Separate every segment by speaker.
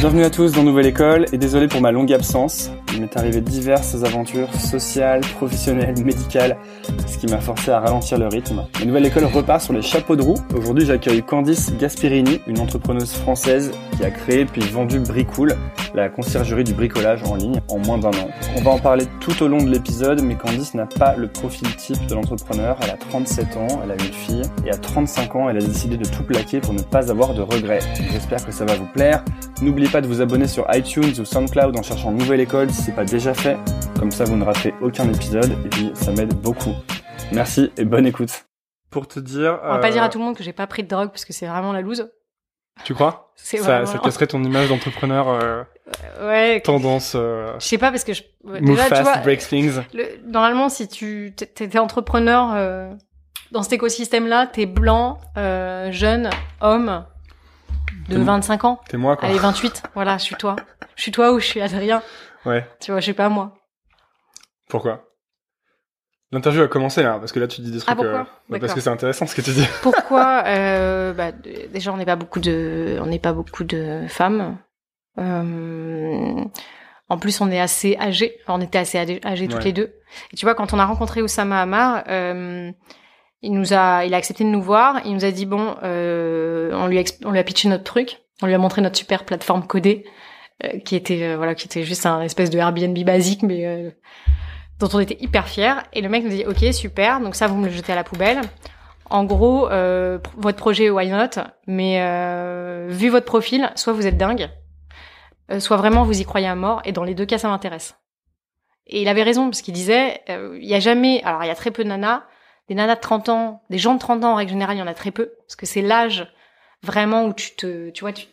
Speaker 1: Bienvenue à tous dans Nouvelle École et désolé pour ma longue absence. Il m'est arrivé diverses aventures sociales, professionnelles, médicales, ce qui m'a forcé à ralentir le rythme. La Nouvelle École repart sur les chapeaux de roue. Aujourd'hui, j'accueille Candice Gasperini, une entrepreneuse française qui a créé puis vendu Bricool, la conciergerie du bricolage en ligne, en moins d'un an. On va en parler tout au long de l'épisode, mais Candice n'a pas le profil type de l'entrepreneur. Elle a 37 ans, elle a une fille, et à 35 ans, elle a décidé de tout plaquer pour ne pas avoir de regrets. J'espère que ça va vous plaire. N'oubliez pas de vous abonner sur iTunes ou SoundCloud en cherchant Nouvelle École si c'est pas déjà fait. Comme ça, vous ne raterez aucun épisode et puis ça m'aide beaucoup. Merci et bonne écoute. Pour te dire.
Speaker 2: On va pas dire à tout le monde que j'ai pas pris de drogue parce que c'est vraiment la loose.
Speaker 1: Tu crois?
Speaker 2: C'est
Speaker 1: ça,
Speaker 2: vraiment-
Speaker 1: ça casserait ton image d'entrepreneur euh,
Speaker 2: Ouais.
Speaker 1: tendance euh,
Speaker 2: Je sais pas parce que je. ouais,
Speaker 1: move
Speaker 2: déjà, tu
Speaker 1: fast,
Speaker 2: vois,
Speaker 1: break things.
Speaker 2: le- normalement, si tu t- t'étais entrepreneur euh, dans cet écosystème-là, t'es blanc, euh, jeune, homme de
Speaker 1: T'es-
Speaker 2: 25 ans.
Speaker 1: T'es moi quoi.
Speaker 2: Allez, 28. Voilà, je suis toi. Je suis toi ou je suis Adrien.
Speaker 1: Ouais.
Speaker 2: Tu vois, je sais pas moi.
Speaker 1: Pourquoi? L'interview a commencé là parce que là tu dis des trucs.
Speaker 2: Ah, pourquoi?
Speaker 1: euh, bah, parce que c'est intéressant ce que tu dis.
Speaker 2: Pourquoi euh, bah, Déjà, on n'est pas beaucoup de, on n'est pas beaucoup de femmes. Euh, en plus, on est assez âgés. Enfin, on était assez âgés, âgés toutes les deux. Et tu vois, quand on a rencontré Oussama Hamar, il nous a, il a accepté de nous voir. Il nous a dit bon, on lui, a, exp- on lui a pitché notre truc. On lui a montré notre super plateforme codée, qui était, euh, voilà, qui était juste un espèce de Airbnb basique, mais euh, dont on était hyper fiers. Et le mec nous dit ok, super. Donc ça, vous me le jetez à la poubelle. En gros, euh, votre projet, why not? Mais euh, vu votre profil, soit vous êtes dingue, euh, soit vraiment vous y croyez à mort. Et dans les deux cas, ça m'intéresse. Et il avait raison parce qu'il disait, euh, il y a jamais, alors il y a très peu de nanas, des nanas de 30 ans, des gens de 30 ans en règle générale, il y en a très peu parce que c'est l'âge vraiment où tu te, tu vois, tu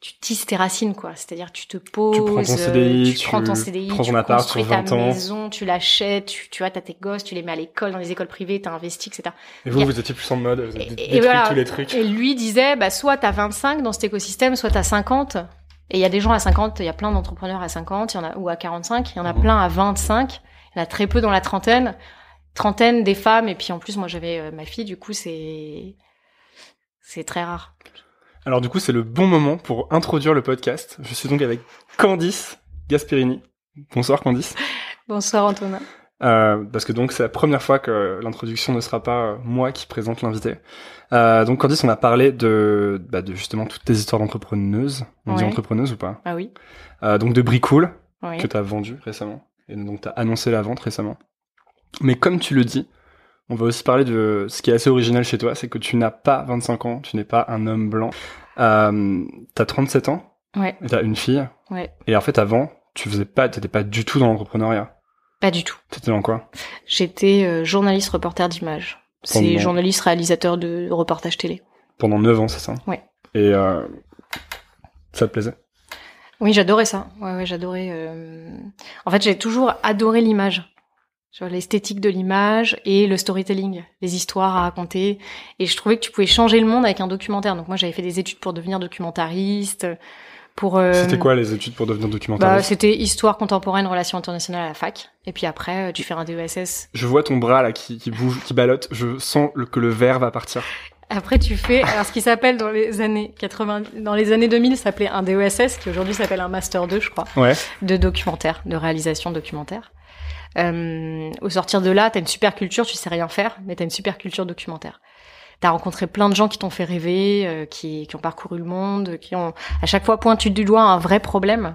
Speaker 2: tu tisses tes racines quoi. C'est-à-dire tu te poses,
Speaker 1: prends ton
Speaker 2: euh,
Speaker 1: CDI,
Speaker 2: tu, prends ton
Speaker 1: tu
Speaker 2: CDI,
Speaker 1: prends
Speaker 2: tu
Speaker 1: appart
Speaker 2: construis
Speaker 1: sur
Speaker 2: ta
Speaker 1: 20 ans.
Speaker 2: maison, tu l'achètes, tu, tu vois, t'as tes gosses, tu les mets à l'école, dans les écoles privées, t'as investi, etc.
Speaker 1: Et vous,
Speaker 2: a-
Speaker 1: vous étiez plus en mode, vous avez
Speaker 2: Et- voilà.
Speaker 1: tous les trucs.
Speaker 2: Et lui disait, bah, soit t'as 25 dans cet écosystème, soit t'as 50. Et il y a des gens à 50, il y a plein d'entrepreneurs à 50, il y en a, ou à 45, il y en a
Speaker 1: Mhm.
Speaker 2: plein à 25, il y en a très peu dans la trentaine. Trentaine des femmes, et puis en plus, moi j'avais euh, ma fille, du coup, c'est, c'est très rare.
Speaker 1: Alors du coup, c'est le bon moment pour introduire le podcast. Je suis donc avec Candice Gasperini. Bonsoir Candice.
Speaker 2: Bonsoir Antonin.
Speaker 1: Euh, parce que donc c'est la première fois que l'introduction ne sera pas euh, moi qui présente l'invité. Euh, donc Candice, on a parlé de, bah, de justement toutes tes histoires d'entrepreneuses. On dit entrepreneuse ou pas
Speaker 2: Ah oui,
Speaker 1: euh, Donc de Bricool
Speaker 2: oui.
Speaker 1: que tu as vendu récemment. Et donc tu as annoncé la vente récemment. Mais comme tu le dis, on va aussi parler de ce qui est assez original chez toi, c'est que tu n'as pas 25 ans, tu n'es pas un homme blanc. Euh, t'as 37 ans,
Speaker 2: Ouais,
Speaker 1: et t'as une fille.
Speaker 2: ouais.
Speaker 1: Et en fait avant, tu faisais pas, t'étais pas du tout dans l'entrepreneuriat.
Speaker 2: Pas du tout.
Speaker 1: T'étais dans quoi?
Speaker 2: J'étais euh, journaliste reporter d'image. C'est
Speaker 1: Pendant-
Speaker 2: journaliste réalisateur de reportage télé.
Speaker 1: Pendant 9 ans, c'est ça?
Speaker 2: Ouais.
Speaker 1: Et euh, ça te plaisait?
Speaker 2: Oui, j'adorais ça. Ouais, ouais, j'adorais. euh, En fait, j'ai toujours adoré l'image. Vois, l'esthétique de l'image et le storytelling, les histoires à raconter. Et je trouvais que tu pouvais changer le monde avec un documentaire. Donc moi, j'avais fait des études pour devenir documentariste. Pour. euh,
Speaker 1: C'était quoi les études pour devenir
Speaker 2: bah,
Speaker 1: documentariste?
Speaker 2: c'était histoire contemporaine, relations internationales à la fac. Et puis après, euh, tu fais un DESS.
Speaker 1: Je vois ton bras là qui, qui bouge, qui ballotte. Je sens le- que le verre va partir.
Speaker 2: Après, tu fais, alors ce qui s'appelle dans les années 80, dans les années 2000, ça s'appelait un DESS, qui aujourd'hui s'appelle un Master 2, je crois.
Speaker 1: Ouais.
Speaker 2: de documentaire, de réalisation documentaire. Euh, au sortir de là, t'as une super culture, tu sais rien faire, mais t'as une super culture documentaire. T'as rencontré plein de gens qui t'ont fait rêver, euh, qui, qui ont parcouru le monde, qui ont à chaque fois pointu du doigt un vrai problème.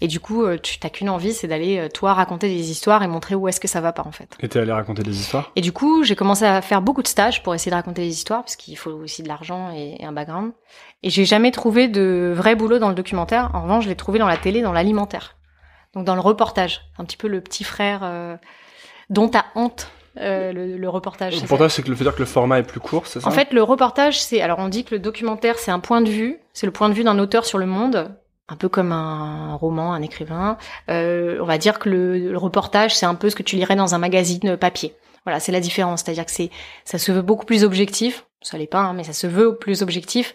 Speaker 2: Et du coup, euh, tu t'as qu'une envie, c'est d'aller euh, toi raconter des histoires et montrer où est-ce que ça va pas en fait.
Speaker 1: Et t'es allé raconter des histoires?
Speaker 2: Et du coup, j'ai commencé à faire beaucoup de stages pour essayer de raconter des histoires, parce qu'il faut aussi de l'argent et, et un background. Et j'ai jamais trouvé de vrai boulot dans le documentaire. En revanche, je l'ai trouvé dans la télé, dans l'alimentaire. Donc dans le reportage. Un petit peu le petit frère euh, dont t'as honte, euh, le, le reportage.
Speaker 1: Le
Speaker 2: c'est
Speaker 1: reportage, c'est que le fait dire que le format est plus court, c'est ça
Speaker 2: ça. En fait, le reportage, c'est... Alors on dit que le documentaire, c'est un point de vue. C'est le point de vue d'un auteur sur le monde. Un peu comme un roman, un écrivain. Euh, on va dire que le, le reportage, c'est un peu ce que tu lirais dans un magazine papier. Voilà, c'est la différence. C'est-à-dire que c'est, ça se veut beaucoup plus objectif. Ça l'est pas, hein, mais ça se veut plus objectif.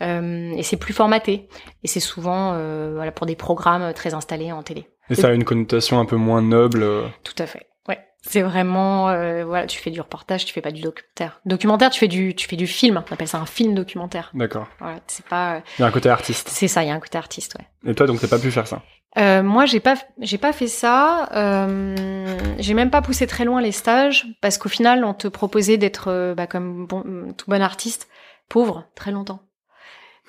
Speaker 2: Euh, et c'est plus formaté. Et c'est souvent euh, voilà pour des programmes très installés en télé.
Speaker 1: Et ça a une connotation un peu moins noble. euh,
Speaker 2: Tout à fait. ouais. C'est vraiment, euh, voilà, tu fais du reportage, tu fais pas du documentaire. Documentaire, tu fais du, tu fais du film. On appelle ça un film documentaire.
Speaker 1: D'accord.
Speaker 2: Voilà, c'est pas. euh,
Speaker 1: Il y a un côté artiste.
Speaker 2: C'est ça, il y a un côté artiste, ouais.
Speaker 1: Et toi, donc, t'as pas pu faire ça?
Speaker 2: Euh, moi, j'ai pas, j'ai pas fait ça. Euh, j'ai même pas poussé très loin les stages parce qu'au final, on te proposait d'être, bah, comme bon, tout bon artiste, pauvre très longtemps.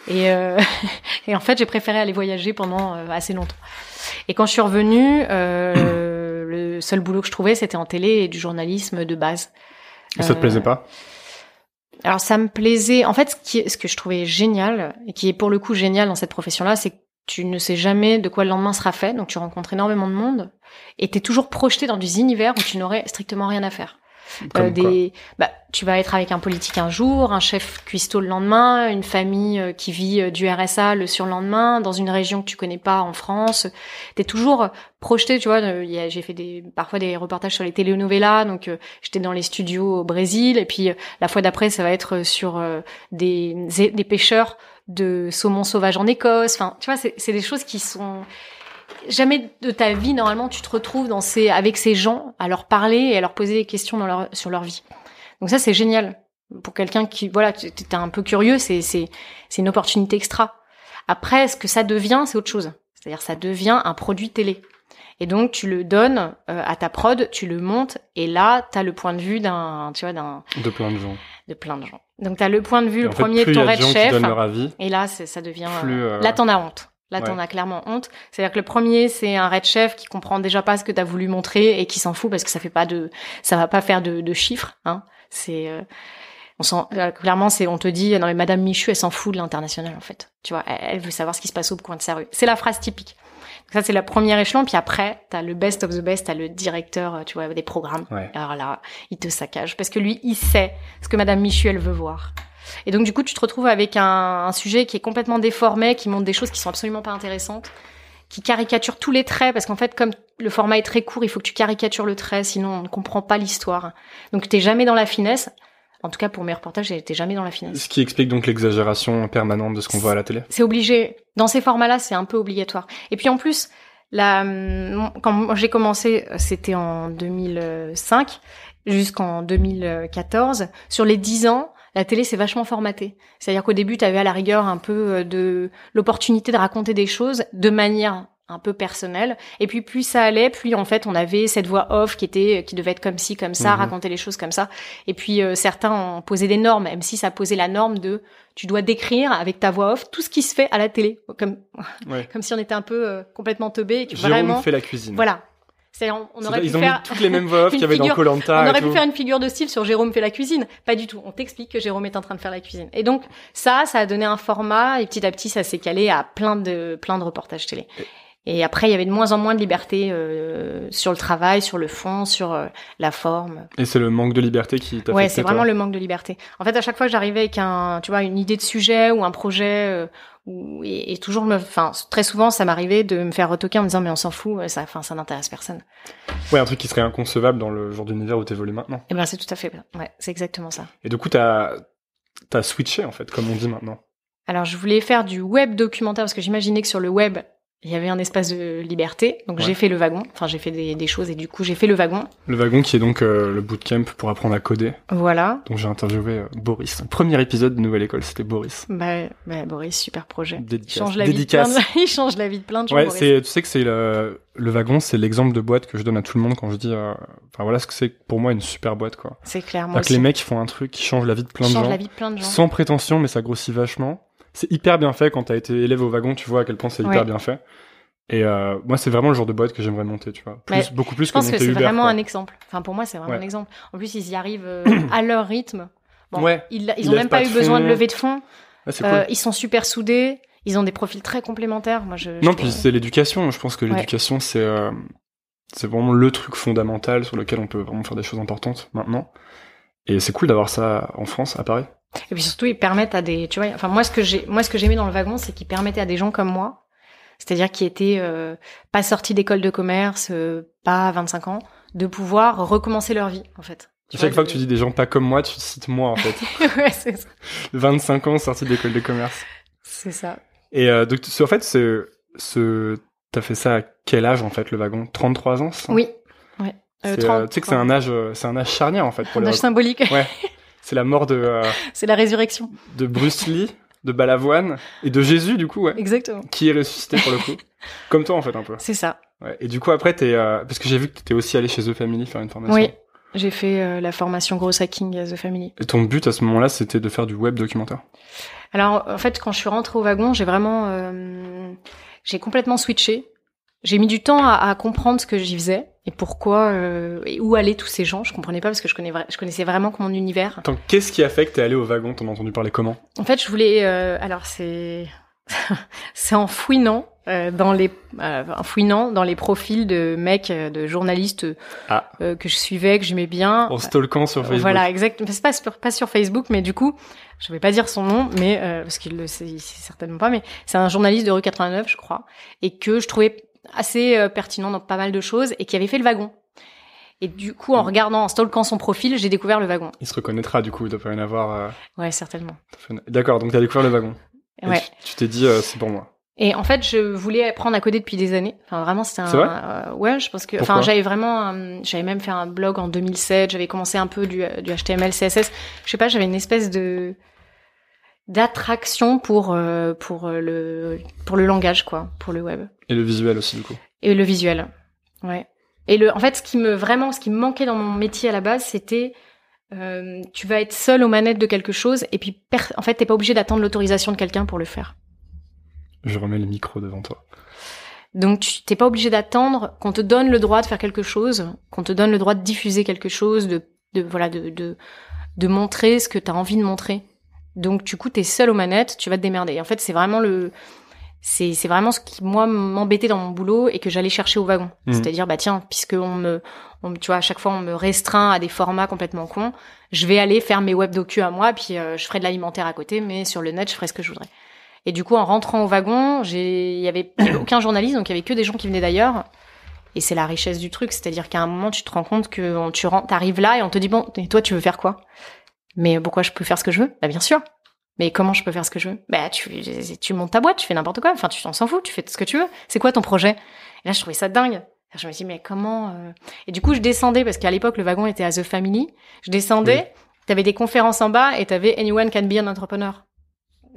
Speaker 2: Et, euh, et en fait, j'ai préféré aller voyager pendant euh, assez longtemps. Et quand je suis revenue, euh, le seul boulot que je trouvais, c'était en télé et du journalisme de base.
Speaker 1: Et ça te
Speaker 2: Euh,
Speaker 1: plaisait pas?
Speaker 2: Alors ça me plaisait. En fait, ce, qui ce que je trouvais génial et qui est pour le coup génial dans cette profession-là, c'est que tu ne sais jamais de quoi le lendemain sera fait. Donc tu rencontres énormément de monde et t'es toujours projeté dans des univers où tu n'aurais strictement rien à faire.
Speaker 1: Comme
Speaker 2: Euh, des, bah, tu vas être avec un politique un jour, un chef cuistot le lendemain, une famille euh, qui vit euh, du RSA le surlendemain, dans une région que tu connais pas en France. T'es toujours projeté, tu vois. J'ai fait des, parfois des reportages sur les telenovelas, donc euh, j'étais dans les studios au Brésil, et puis euh, la fois d'après, ça va être sur euh, des, des pêcheurs de saumon sauvage en Écosse. Enfin, tu vois, c'est des choses qui sont jamais de ta vie normalement tu te retrouves dans ces avec ces gens à leur parler et à leur poser des questions dans leur sur leur vie. Donc ça c'est génial pour quelqu'un qui voilà tu es un peu curieux c'est c'est c'est une opportunité extra. Après ce que ça devient c'est autre chose. C'est-à-dire ça devient un produit télé. Et donc tu le donnes euh, à ta prod, tu le montes et là tu as le point de vue d'un tu vois d'un
Speaker 1: De plein de gens.
Speaker 2: de plein de gens. Donc tu as le point de vue
Speaker 1: Et
Speaker 2: le
Speaker 1: fait,
Speaker 2: premier de ton
Speaker 1: a
Speaker 2: red chef
Speaker 1: donnent leur avis.
Speaker 2: et là ça devient
Speaker 1: Plus,
Speaker 2: euh, là t'en as honte. Là,
Speaker 1: Ouais.
Speaker 2: t'en as clairement honte. C'est-à-dire que le premier, c'est un red chef qui comprend déjà pas ce que t'as voulu montrer et qui s'en fout parce que ça fait pas de, ça va pas faire de, de chiffres. Hein. C'est, euh, on s'en, euh, clairement, c'est, on te dit, non mais Madame Michu, elle s'en fout de l'international en fait. Tu vois, elle, elle veut savoir ce qui se passe au coin de sa rue. C'est la phrase typique. Donc ça, c'est la première échelon. Puis après, t'as le best of the best, t'as le directeur, euh, tu vois, des programmes.
Speaker 1: Ouais.
Speaker 2: Alors là, il te saccage parce que lui, il sait ce que Madame Michu, elle veut voir. Et donc, du coup, tu te retrouves avec un, un sujet qui est complètement déformé, qui montre des choses qui sont absolument pas intéressantes, qui caricature tous les traits, parce qu'en fait, comme le format est très court, il faut que tu caricatures le trait, sinon on ne comprend pas l'histoire. Donc, t'es jamais dans la finesse. En tout cas, pour mes reportages, j'étais jamais dans la finesse.
Speaker 1: Ce qui explique donc l'exagération permanente de ce qu'on voit à la télé.
Speaker 2: C'est obligé. Dans ces formats-là, c'est un peu obligatoire. Et puis en plus, la, quand j'ai commencé, c'était en 2005 jusqu'en 2014. Sur les 10 ans, la télé s'est vachement formatée. C'est-à-dire qu'au début, tu avais à la rigueur un peu euh, de l'opportunité de raconter des choses de manière un peu personnelle. Et puis plus ça allait, plus en fait on avait cette voix off qui était qui devait être comme ci comme ça,
Speaker 1: Mhm.
Speaker 2: raconter les choses comme ça. Et puis euh, certains ont posé des normes, même si ça posait la norme de tu dois décrire avec ta voix off tout ce qui se fait à la télé, comme
Speaker 1: Ouais.
Speaker 2: comme si on était un peu euh, complètement teubé et que
Speaker 1: Jérôme
Speaker 2: vraiment
Speaker 1: fait la cuisine.
Speaker 2: voilà. On, aurait pu
Speaker 1: ont
Speaker 2: faire
Speaker 1: mis toutes les mêmes voix qu'il y avait dans
Speaker 2: figure-
Speaker 1: Colanta.
Speaker 2: on aurait pu faire une figure de style sur Jérôme fait la cuisine. Pas du tout. On t'explique que Jérôme est en train de faire la cuisine. Et donc ça, ça a donné un format et petit à petit, ça s'est calé à plein de plein de reportages télé. Et après, il y avait de moins en moins de liberté euh, sur le travail, sur le fond, sur euh, la forme.
Speaker 1: Et c'est le manque de liberté qui t'a
Speaker 2: Ouais, c'est vraiment le manque de liberté. En fait, à chaque fois que j'arrivais avec un, tu vois, une idée de sujet ou un projet, euh, ou, et, et toujours me, enfin, très souvent, ça m'arrivait de me faire retoquer en me disant mais on s'en fout, euh, ça, enfin, ça n'intéresse personne.
Speaker 1: Ouais, un truc qui serait inconcevable dans le genre d'univers où t'évolues maintenant.
Speaker 2: Et ben, c'est tout à fait, ouais, c'est exactement ça.
Speaker 1: Et du coup, t'as t'as switché en fait, comme on dit maintenant.
Speaker 2: Alors, je voulais faire du web documentaire parce que j'imaginais que sur le web, il y avait un espace de liberté. Donc,
Speaker 1: Ouais.
Speaker 2: j'ai fait le wagon. Enfin, j'ai fait des, des choses et du coup, j'ai fait le wagon.
Speaker 1: Le wagon qui est donc euh, le bootcamp pour apprendre à coder,
Speaker 2: Voilà.
Speaker 1: dont j'ai interviewé euh, Boris. Premier épisode de Nouvelle École, c'était Boris.
Speaker 2: Bah, bah, Boris, super projet. Il
Speaker 1: Dédicace.
Speaker 2: change la vie de plein
Speaker 1: Dédicace.
Speaker 2: de... il change la vie de plein de gens.
Speaker 1: Ouais, c'est, tu sais que c'est le, le wagon, c'est l'exemple de boîte que je donne à tout le monde quand je dis, euh, enfin voilà ce que c'est pour moi une super boîte quoi.
Speaker 2: C'est clair, moi
Speaker 1: C'est-à-dire que les mecs ils font un truc qui change la vie de plein de gens,
Speaker 2: la vie de plein de gens.
Speaker 1: sans prétention, mais ça grossit vachement. C'est hyper bien fait quand t'as été élève au wagon, tu vois à quel point c'est hyper
Speaker 2: Ouais.
Speaker 1: bien fait. Et euh, moi, c'est vraiment le genre de boîte que j'aimerais monter, tu vois. Plus,
Speaker 2: Mais
Speaker 1: beaucoup plus
Speaker 2: Je pense
Speaker 1: que
Speaker 2: c'est vraiment
Speaker 1: quoi.
Speaker 2: un exemple. Enfin, pour moi, c'est vraiment
Speaker 1: Ouais.
Speaker 2: un exemple. En plus, ils y arrivent euh, à leur rythme. Bon,
Speaker 1: Ouais.
Speaker 2: Ils, ils
Speaker 1: Ils
Speaker 2: ont
Speaker 1: lèvent
Speaker 2: même
Speaker 1: pas
Speaker 2: eu besoin de lever de fonds.
Speaker 1: C'est
Speaker 2: Euh,
Speaker 1: cool.
Speaker 2: Ils sont super soudés. Ils ont des profils très complémentaires. Moi, je.
Speaker 1: Non,
Speaker 2: je
Speaker 1: puis c'est l'éducation. Je pense que l'éducation, c'est c'est vraiment le truc fondamental sur lequel on peut vraiment faire des choses importantes maintenant. Et c'est cool d'avoir ça en France, à Paris.
Speaker 2: Et puis surtout, ils permettent à des. Tu vois. Enfin, moi, ce que j'ai, moi, ce que j'aimais dans le wagon, c'est qu'ils permettaient à des gens comme moi, c'est-à-dire qui étaient euh, pas sortis d'école de commerce, euh, pas à 25 ans, de pouvoir recommencer leur vie, en fait. Tu
Speaker 1: Chaque
Speaker 2: vois,
Speaker 1: fois que tu dis des gens pas comme moi, tu cites moi en fait.
Speaker 2: ouais, c'est ça.
Speaker 1: 25 ans sorti d'école de commerce.
Speaker 2: C'est ça.
Speaker 1: Et euh, donc, en fait, c'est ce t'as fait ça à quel âge en fait le wagon? 33 ans ça?
Speaker 2: Oui. 30,
Speaker 1: euh, tu sais que c'est un âge, c'est un âge charnière en fait pour
Speaker 2: un
Speaker 1: les
Speaker 2: âge symbolique.
Speaker 1: Ouais. C'est la mort de euh,
Speaker 2: c'est la résurrection.
Speaker 1: de Bruce Lee, de Balavoine et de Jésus du coup, ouais,
Speaker 2: Exactement.
Speaker 1: qui est ressuscité pour le coup. Comme toi en fait un peu.
Speaker 2: C'est ça.
Speaker 1: Ouais. Et du coup après t'es, euh, parce que j'ai vu que t'étais aussi allé chez The Family faire une formation.
Speaker 2: Oui. J'ai fait euh, la formation Gross Hacking à The Family.
Speaker 1: Et ton but à ce moment-là, c'était de faire du web documentaire.
Speaker 2: Alors, en fait, quand je suis rentrée au wagon, j'ai vraiment, euh, j'ai complètement switché. J'ai mis du temps à, à comprendre ce que j'y faisais et pourquoi euh, et où allaient tous ces gens. Je comprenais pas parce que je, connais, vra- je connaissais vraiment que mon univers.
Speaker 1: Attends, qu'est-ce qui a fait que t'es allé au wagon T'en as entendu parler comment?
Speaker 2: En fait, je voulais. euh, alors, c'est c'est en fouinant euh, dans les euh, en fouinant dans les profils de mecs, euh, de journalistes
Speaker 1: Ah.
Speaker 2: euh, que je suivais, que j'aimais bien.
Speaker 1: En stalkant sur Facebook.
Speaker 2: Voilà, exact. C'est pas sur, pas sur Facebook, mais du coup, je vais pas dire son nom, mais euh, parce qu'il le sait, il sait certainement pas, mais c'est un journaliste de rue 89, je crois, et que je trouvais assez euh, pertinent dans pas mal de choses, et qui avait fait le wagon. Et du coup, en
Speaker 1: Mm.
Speaker 2: regardant, en stalkant son profil, j'ai découvert le wagon.
Speaker 1: Il se reconnaîtra du coup, il doit pas rien avoir. euh,
Speaker 2: Ouais, certainement.
Speaker 1: D'accord, donc t'as découvert le wagon.
Speaker 2: Ouais.
Speaker 1: tu- tu t'es dit, euh, c'est pour moi.
Speaker 2: Et en fait, je voulais apprendre à coder depuis des années. Enfin, vraiment, c'était un.
Speaker 1: Vrai
Speaker 2: euh, ouais, je pense que.
Speaker 1: Pourquoi
Speaker 2: Enfin, j'avais vraiment. j'avais même fait un blog en 2007. J'avais commencé un peu du, du HTML, CSS. Je sais pas, j'avais une espèce de d'attraction pour euh, pour euh, le pour le langage quoi, pour le web
Speaker 1: Et le visuel aussi du coup.
Speaker 2: et le visuel. Ouais. Et le, en fait, ce qui me vraiment, ce qui me manquait dans mon métier à la base, c'était euh, tu vas être seul aux manettes de quelque chose et puis en fait, t'es pas obligé d'attendre l'autorisation de quelqu'un pour le faire.
Speaker 1: Je remets le micro devant toi.
Speaker 2: Donc tu t'es pas obligé d'attendre qu'on te donne le droit de faire quelque chose, qu'on te donne le droit de diffuser quelque chose, de, de voilà, de, de, de montrer ce que tu as envie de montrer. Donc du coup, t'es seul aux manettes, tu vas te démerder. Et en fait, c'est vraiment le, c'est c'est vraiment ce qui moi m'embêtait dans mon boulot et que j'allais chercher au wagon.
Speaker 1: Mhm.
Speaker 2: C'est-à-dire bah tiens, puisque on me, on, tu vois, à chaque fois on me restreint à des formats complètement cons, je vais aller faire mes web docu à moi, puis euh, je ferai de l'alimentaire à côté, mais sur le net, je ferai ce que je voudrais. Et du coup, en rentrant au wagon, j'ai, il y avait aucun journaliste, donc il y avait que des gens qui venaient d'ailleurs. Et c'est la richesse du truc, c'est-à-dire qu'à un moment, tu te rends compte que on- tu rentres, t'arrives là et on te dit bon, et toi, tu veux faire quoi? Mais pourquoi je peux faire ce que je veux? Bah bien sûr. Mais comment je peux faire ce que je veux? Bah tu, tu montes ta boîte, tu fais n'importe quoi. Enfin, tu t'en s'en fous, tu fais ce que tu veux. C'est quoi ton projet? Et là, je trouvais ça dingue. Je me suis dit mais comment euh? Et du coup, je descendais parce qu'à l'époque, le wagon était à The Family. Je descendais. T'avais des conférences en bas et t'avais Anyone can be an entrepreneur.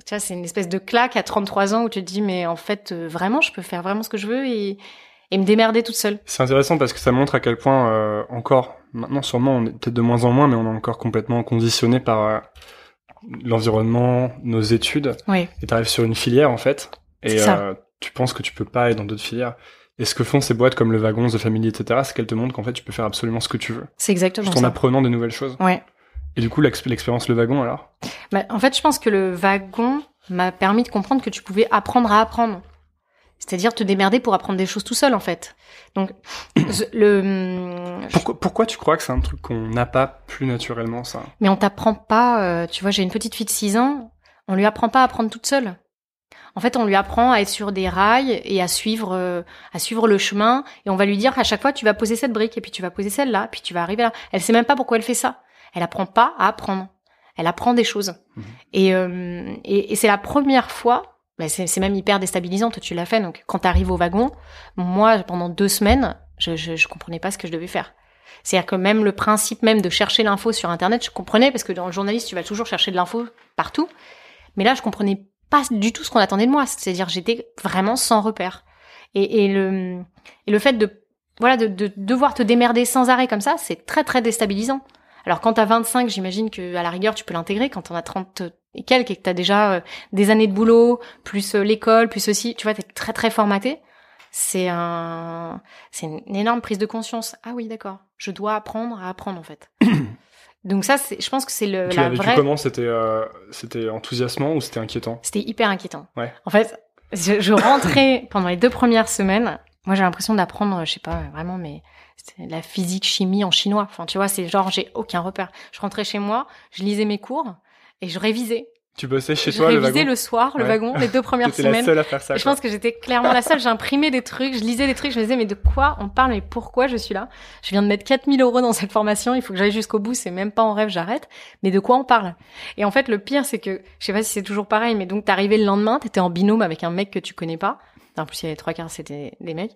Speaker 2: Tu vois, c'est une espèce de claque à 33 ans où tu te dis, mais en fait, euh, vraiment, je peux faire vraiment ce que je veux et, et me démerder toute seule.
Speaker 1: C'est intéressant parce que ça montre à quel point euh, encore, maintenant sûrement, on est peut-être de moins en moins, mais on est encore complètement conditionné par euh, l'environnement, nos études.
Speaker 2: Oui.
Speaker 1: Et t'arrives sur une filière en fait, et euh, tu penses que tu peux pas aller dans d'autres filières. Et ce que font ces boîtes comme le wagon, The Family, etc., c'est qu'elles te montrent qu'en fait tu peux faire absolument ce que tu veux,
Speaker 2: C'est exactement
Speaker 1: tout en
Speaker 2: ça.
Speaker 1: apprenant de nouvelles choses.
Speaker 2: Ouais.
Speaker 1: Et du coup, l'exp- l'expérience le wagon alors?
Speaker 2: Bah, en fait, je pense que le wagon m'a permis de comprendre que tu pouvais apprendre à apprendre. C'est-à-dire te démerder pour apprendre des choses tout seul, en fait. Donc, le, hum,
Speaker 1: pourquoi, pourquoi tu crois que c'est un truc qu'on n'a pas plus naturellement ça?
Speaker 2: Mais on t'apprend pas, euh, tu vois, j'ai une petite fille de 6 ans, on lui apprend pas à apprendre toute seule. En fait, on lui apprend à être sur des rails et à suivre, euh, à suivre le chemin. Et on va lui dire à chaque fois, tu vas poser cette brique, et puis tu vas poser celle-là, puis tu vas arriver là. Elle sait même pas pourquoi elle fait ça. Elle apprend pas à apprendre. Elle apprend des choses.
Speaker 1: Mhm.
Speaker 2: Et, euh, et, et c'est la première fois. C'est c'est même hyper déstabilisant. Toi, tu l'as fait. Donc, quand tu arrives au wagon, moi, pendant deux semaines, je, je, je comprenais pas ce que je devais faire. C'est-à-dire que même le principe même de chercher l'info sur Internet, je comprenais parce que dans le journaliste, tu vas toujours chercher de l'info partout. Mais là, je comprenais pas du tout ce qu'on attendait de moi. C'est-à-dire, j'étais vraiment sans repère. Et, et le et le fait de voilà de, de devoir te démerder sans arrêt comme ça, c'est très très déstabilisant. Alors quand t'as 25, j'imagine que à la rigueur tu peux l'intégrer. Quand t'en as 30 et quelques et que t'as déjà euh, des années de boulot, plus euh, l'école, plus ceci, tu vois, t'es très très formaté. C'est un, c'est une énorme prise de conscience. Ah oui, d'accord. Je dois apprendre à apprendre en fait. Donc ça, c'est, je pense que c'est le
Speaker 1: Tu
Speaker 2: la
Speaker 1: l'as vécu
Speaker 2: vraie.
Speaker 1: comment? C'était euh, c'était enthousiasmant ou c'était inquiétant?
Speaker 2: C'était hyper inquiétant.
Speaker 1: Ouais.
Speaker 2: En fait, je, je rentrais pendant les deux premières semaines. Moi, j'ai l'impression d'apprendre, je sais pas, vraiment, mais c'est la physique, chimie en chinois. Enfin, tu vois, c'est genre, j'ai aucun repère. Je rentrais chez moi, je lisais mes cours et je révisais.
Speaker 1: Tu bossais chez
Speaker 2: je
Speaker 1: toi le
Speaker 2: révisais
Speaker 1: wagon
Speaker 2: le soir, le
Speaker 1: Ouais.
Speaker 2: wagon, les deux premières
Speaker 1: T'étais la
Speaker 2: semaines.
Speaker 1: seule à faire ça.
Speaker 2: Et je pense que j'étais clairement la seule. J'imprimais des trucs, je lisais des trucs, je me disais, mais de quoi on parle, mais pourquoi je suis là? Je viens de mettre 4000 euros dans cette formation, il faut que j'aille jusqu'au bout, c'est même pas en rêve, j'arrête. Mais de quoi on parle? Et en fait, le pire, c'est que, je sais pas si c'est toujours pareil, mais donc t'arrivais le lendemain, t'étais en binôme avec un mec que tu connais pas, En plus, il y avait trois quarts, c'était des mecs.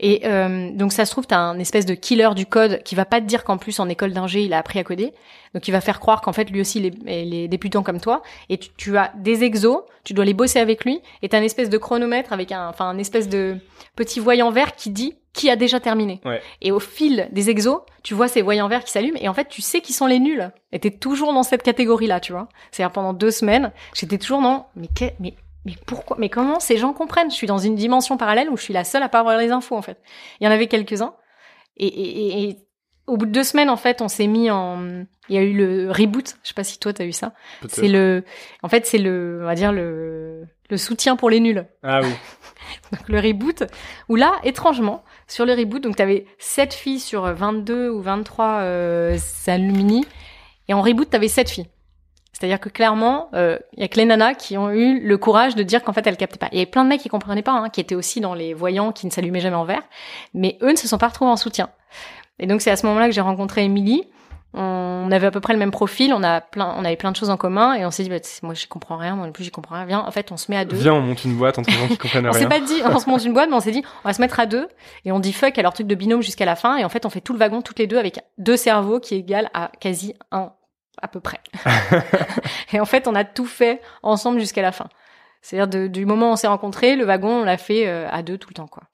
Speaker 2: Et euh, donc ça se trouve, t'as un espèce de killer du code qui va pas te dire qu'en plus en école d'ingé il a appris à coder, donc il va faire croire qu'en fait lui aussi il est, il est débutant comme toi. Et tu, tu, as des exos, tu dois les bosser avec lui, et t'as un espèce de chronomètre avec un, enfin un espèce de petit voyant vert qui dit qui a déjà terminé.
Speaker 1: Ouais.
Speaker 2: Et au fil des exos, tu vois ces voyants verts qui s'allument, et en fait tu sais qui sont les nuls. Et t'es toujours dans cette catégorie-là, tu vois. C'est-à-dire pendant deux semaines, j'étais toujours dans mais que, mais mais pourquoi Mais comment ces gens comprennent? Je suis dans une dimension parallèle où je suis la seule à pas avoir les infos en fait. Il y en avait quelques-uns. Et, et, et, au bout de deux semaines en fait, on s'est mis en. Il y a eu le reboot. Je sais pas si toi t'as eu ça. C'est le. En fait, c'est le. On va dire le le soutien pour les nuls.
Speaker 1: Ah oui.
Speaker 2: donc le reboot. Où là, étrangement, sur le reboot, donc t'avais 7 filles sur 22 ou 23 euh, alumni. Et en reboot, t'avais 7 filles. C'est-à-dire que clairement, il euh, y a que les nanas qui ont eu le courage de dire qu'en fait elles captaient pas. Il y avait plein de mecs qui comprenaient pas, hein, qui étaient aussi dans les voyants, qui ne s'allumaient jamais en vert, mais eux ne se sont pas retrouvés en soutien. Et donc c'est à ce moment-là que j'ai rencontré Émilie. On avait à peu près le même profil, on a plein, on avait plein de choses en commun, et on s'est dit, bah, moi je comprends rien, moi non plus j'y comprends rien. Viens, en fait, on se met à deux.
Speaker 1: Viens, on monte une boîte entre gens qui comprennent
Speaker 2: on
Speaker 1: rien.
Speaker 2: On s'est pas dit, on se monte une boîte, mais on s'est dit, on va se mettre à deux, et on dit fuck à leur truc de binôme jusqu'à la fin, et en fait, on fait tout le wagon toutes les deux avec deux cerveaux qui égalent à quasi un à peu près. et en fait, on a tout fait ensemble jusqu'à la fin. C'est-à-dire du moment où on s'est rencontrés, le wagon, on l'a fait euh, à deux tout le temps, quoi.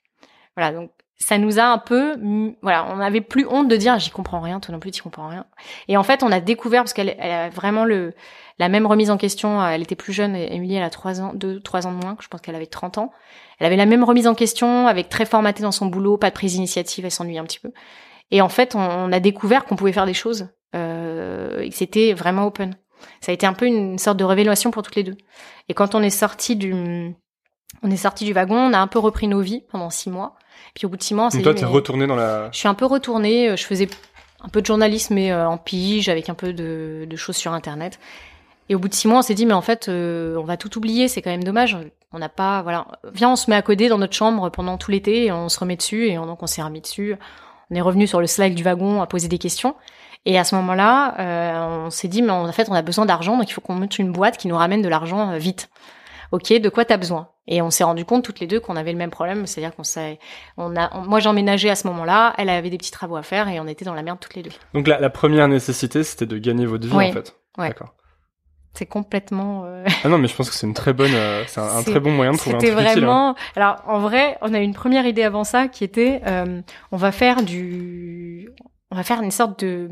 Speaker 2: Voilà, donc ça nous a un peu, voilà, on n'avait plus honte de dire j'y comprends rien, toi non plus tu comprends rien. Et en fait, on a découvert parce qu'elle elle a vraiment le la même remise en question. Elle était plus jeune, Émilie, elle a trois ans, deux, trois ans de moins. Je pense qu'elle avait 30 ans. Elle avait la même remise en question, avec très formaté dans son boulot, pas de prise d'initiative, elle s'ennuyait un petit peu. Et en fait, on a découvert qu'on pouvait faire des choses euh, et que c'était vraiment open. Ça a été un peu une sorte de révélation pour toutes les deux. Et quand on est sorti du, on est sorti du wagon, on a un peu repris nos vies pendant six mois. Puis au bout de six mois, on
Speaker 1: s'est toi, t'es retourné dans la.
Speaker 2: Je suis un peu retournée. Je faisais un peu de journalisme, mais euh, en pige, avec un peu de, de, choses sur Internet. Et au bout de six mois, on s'est dit, mais en fait, euh, on va tout oublier. C'est quand même dommage. On n'a pas, voilà. Viens, on se met à coder dans notre chambre pendant tout l'été et on se remet dessus. Et donc, on s'est remis dessus. On est revenu sur le slide du wagon à poser des questions. Et à ce moment-là, euh, on s'est dit, mais en fait, on a besoin d'argent, donc il faut qu'on monte une boîte qui nous ramène de l'argent euh, vite. Ok, de quoi t'as besoin? Et on s'est rendu compte toutes les deux qu'on avait le même problème, c'est-à-dire qu'on s'est, on a, moi j'emménageais à ce moment-là, elle avait des petits travaux à faire et on était dans la merde toutes les deux.
Speaker 1: Donc la, la première nécessité, c'était de gagner votre vie en fait.
Speaker 2: Ouais.
Speaker 1: D'accord.
Speaker 2: C'est complètement. Euh...
Speaker 1: Ah non, mais je pense que c'est une très bonne, euh, c'est un, très bon moyen de trouver un
Speaker 2: truc
Speaker 1: C'était
Speaker 2: vraiment. Alors en vrai, on a eu une première idée avant ça qui était, euh, on va faire du, on va faire une sorte de,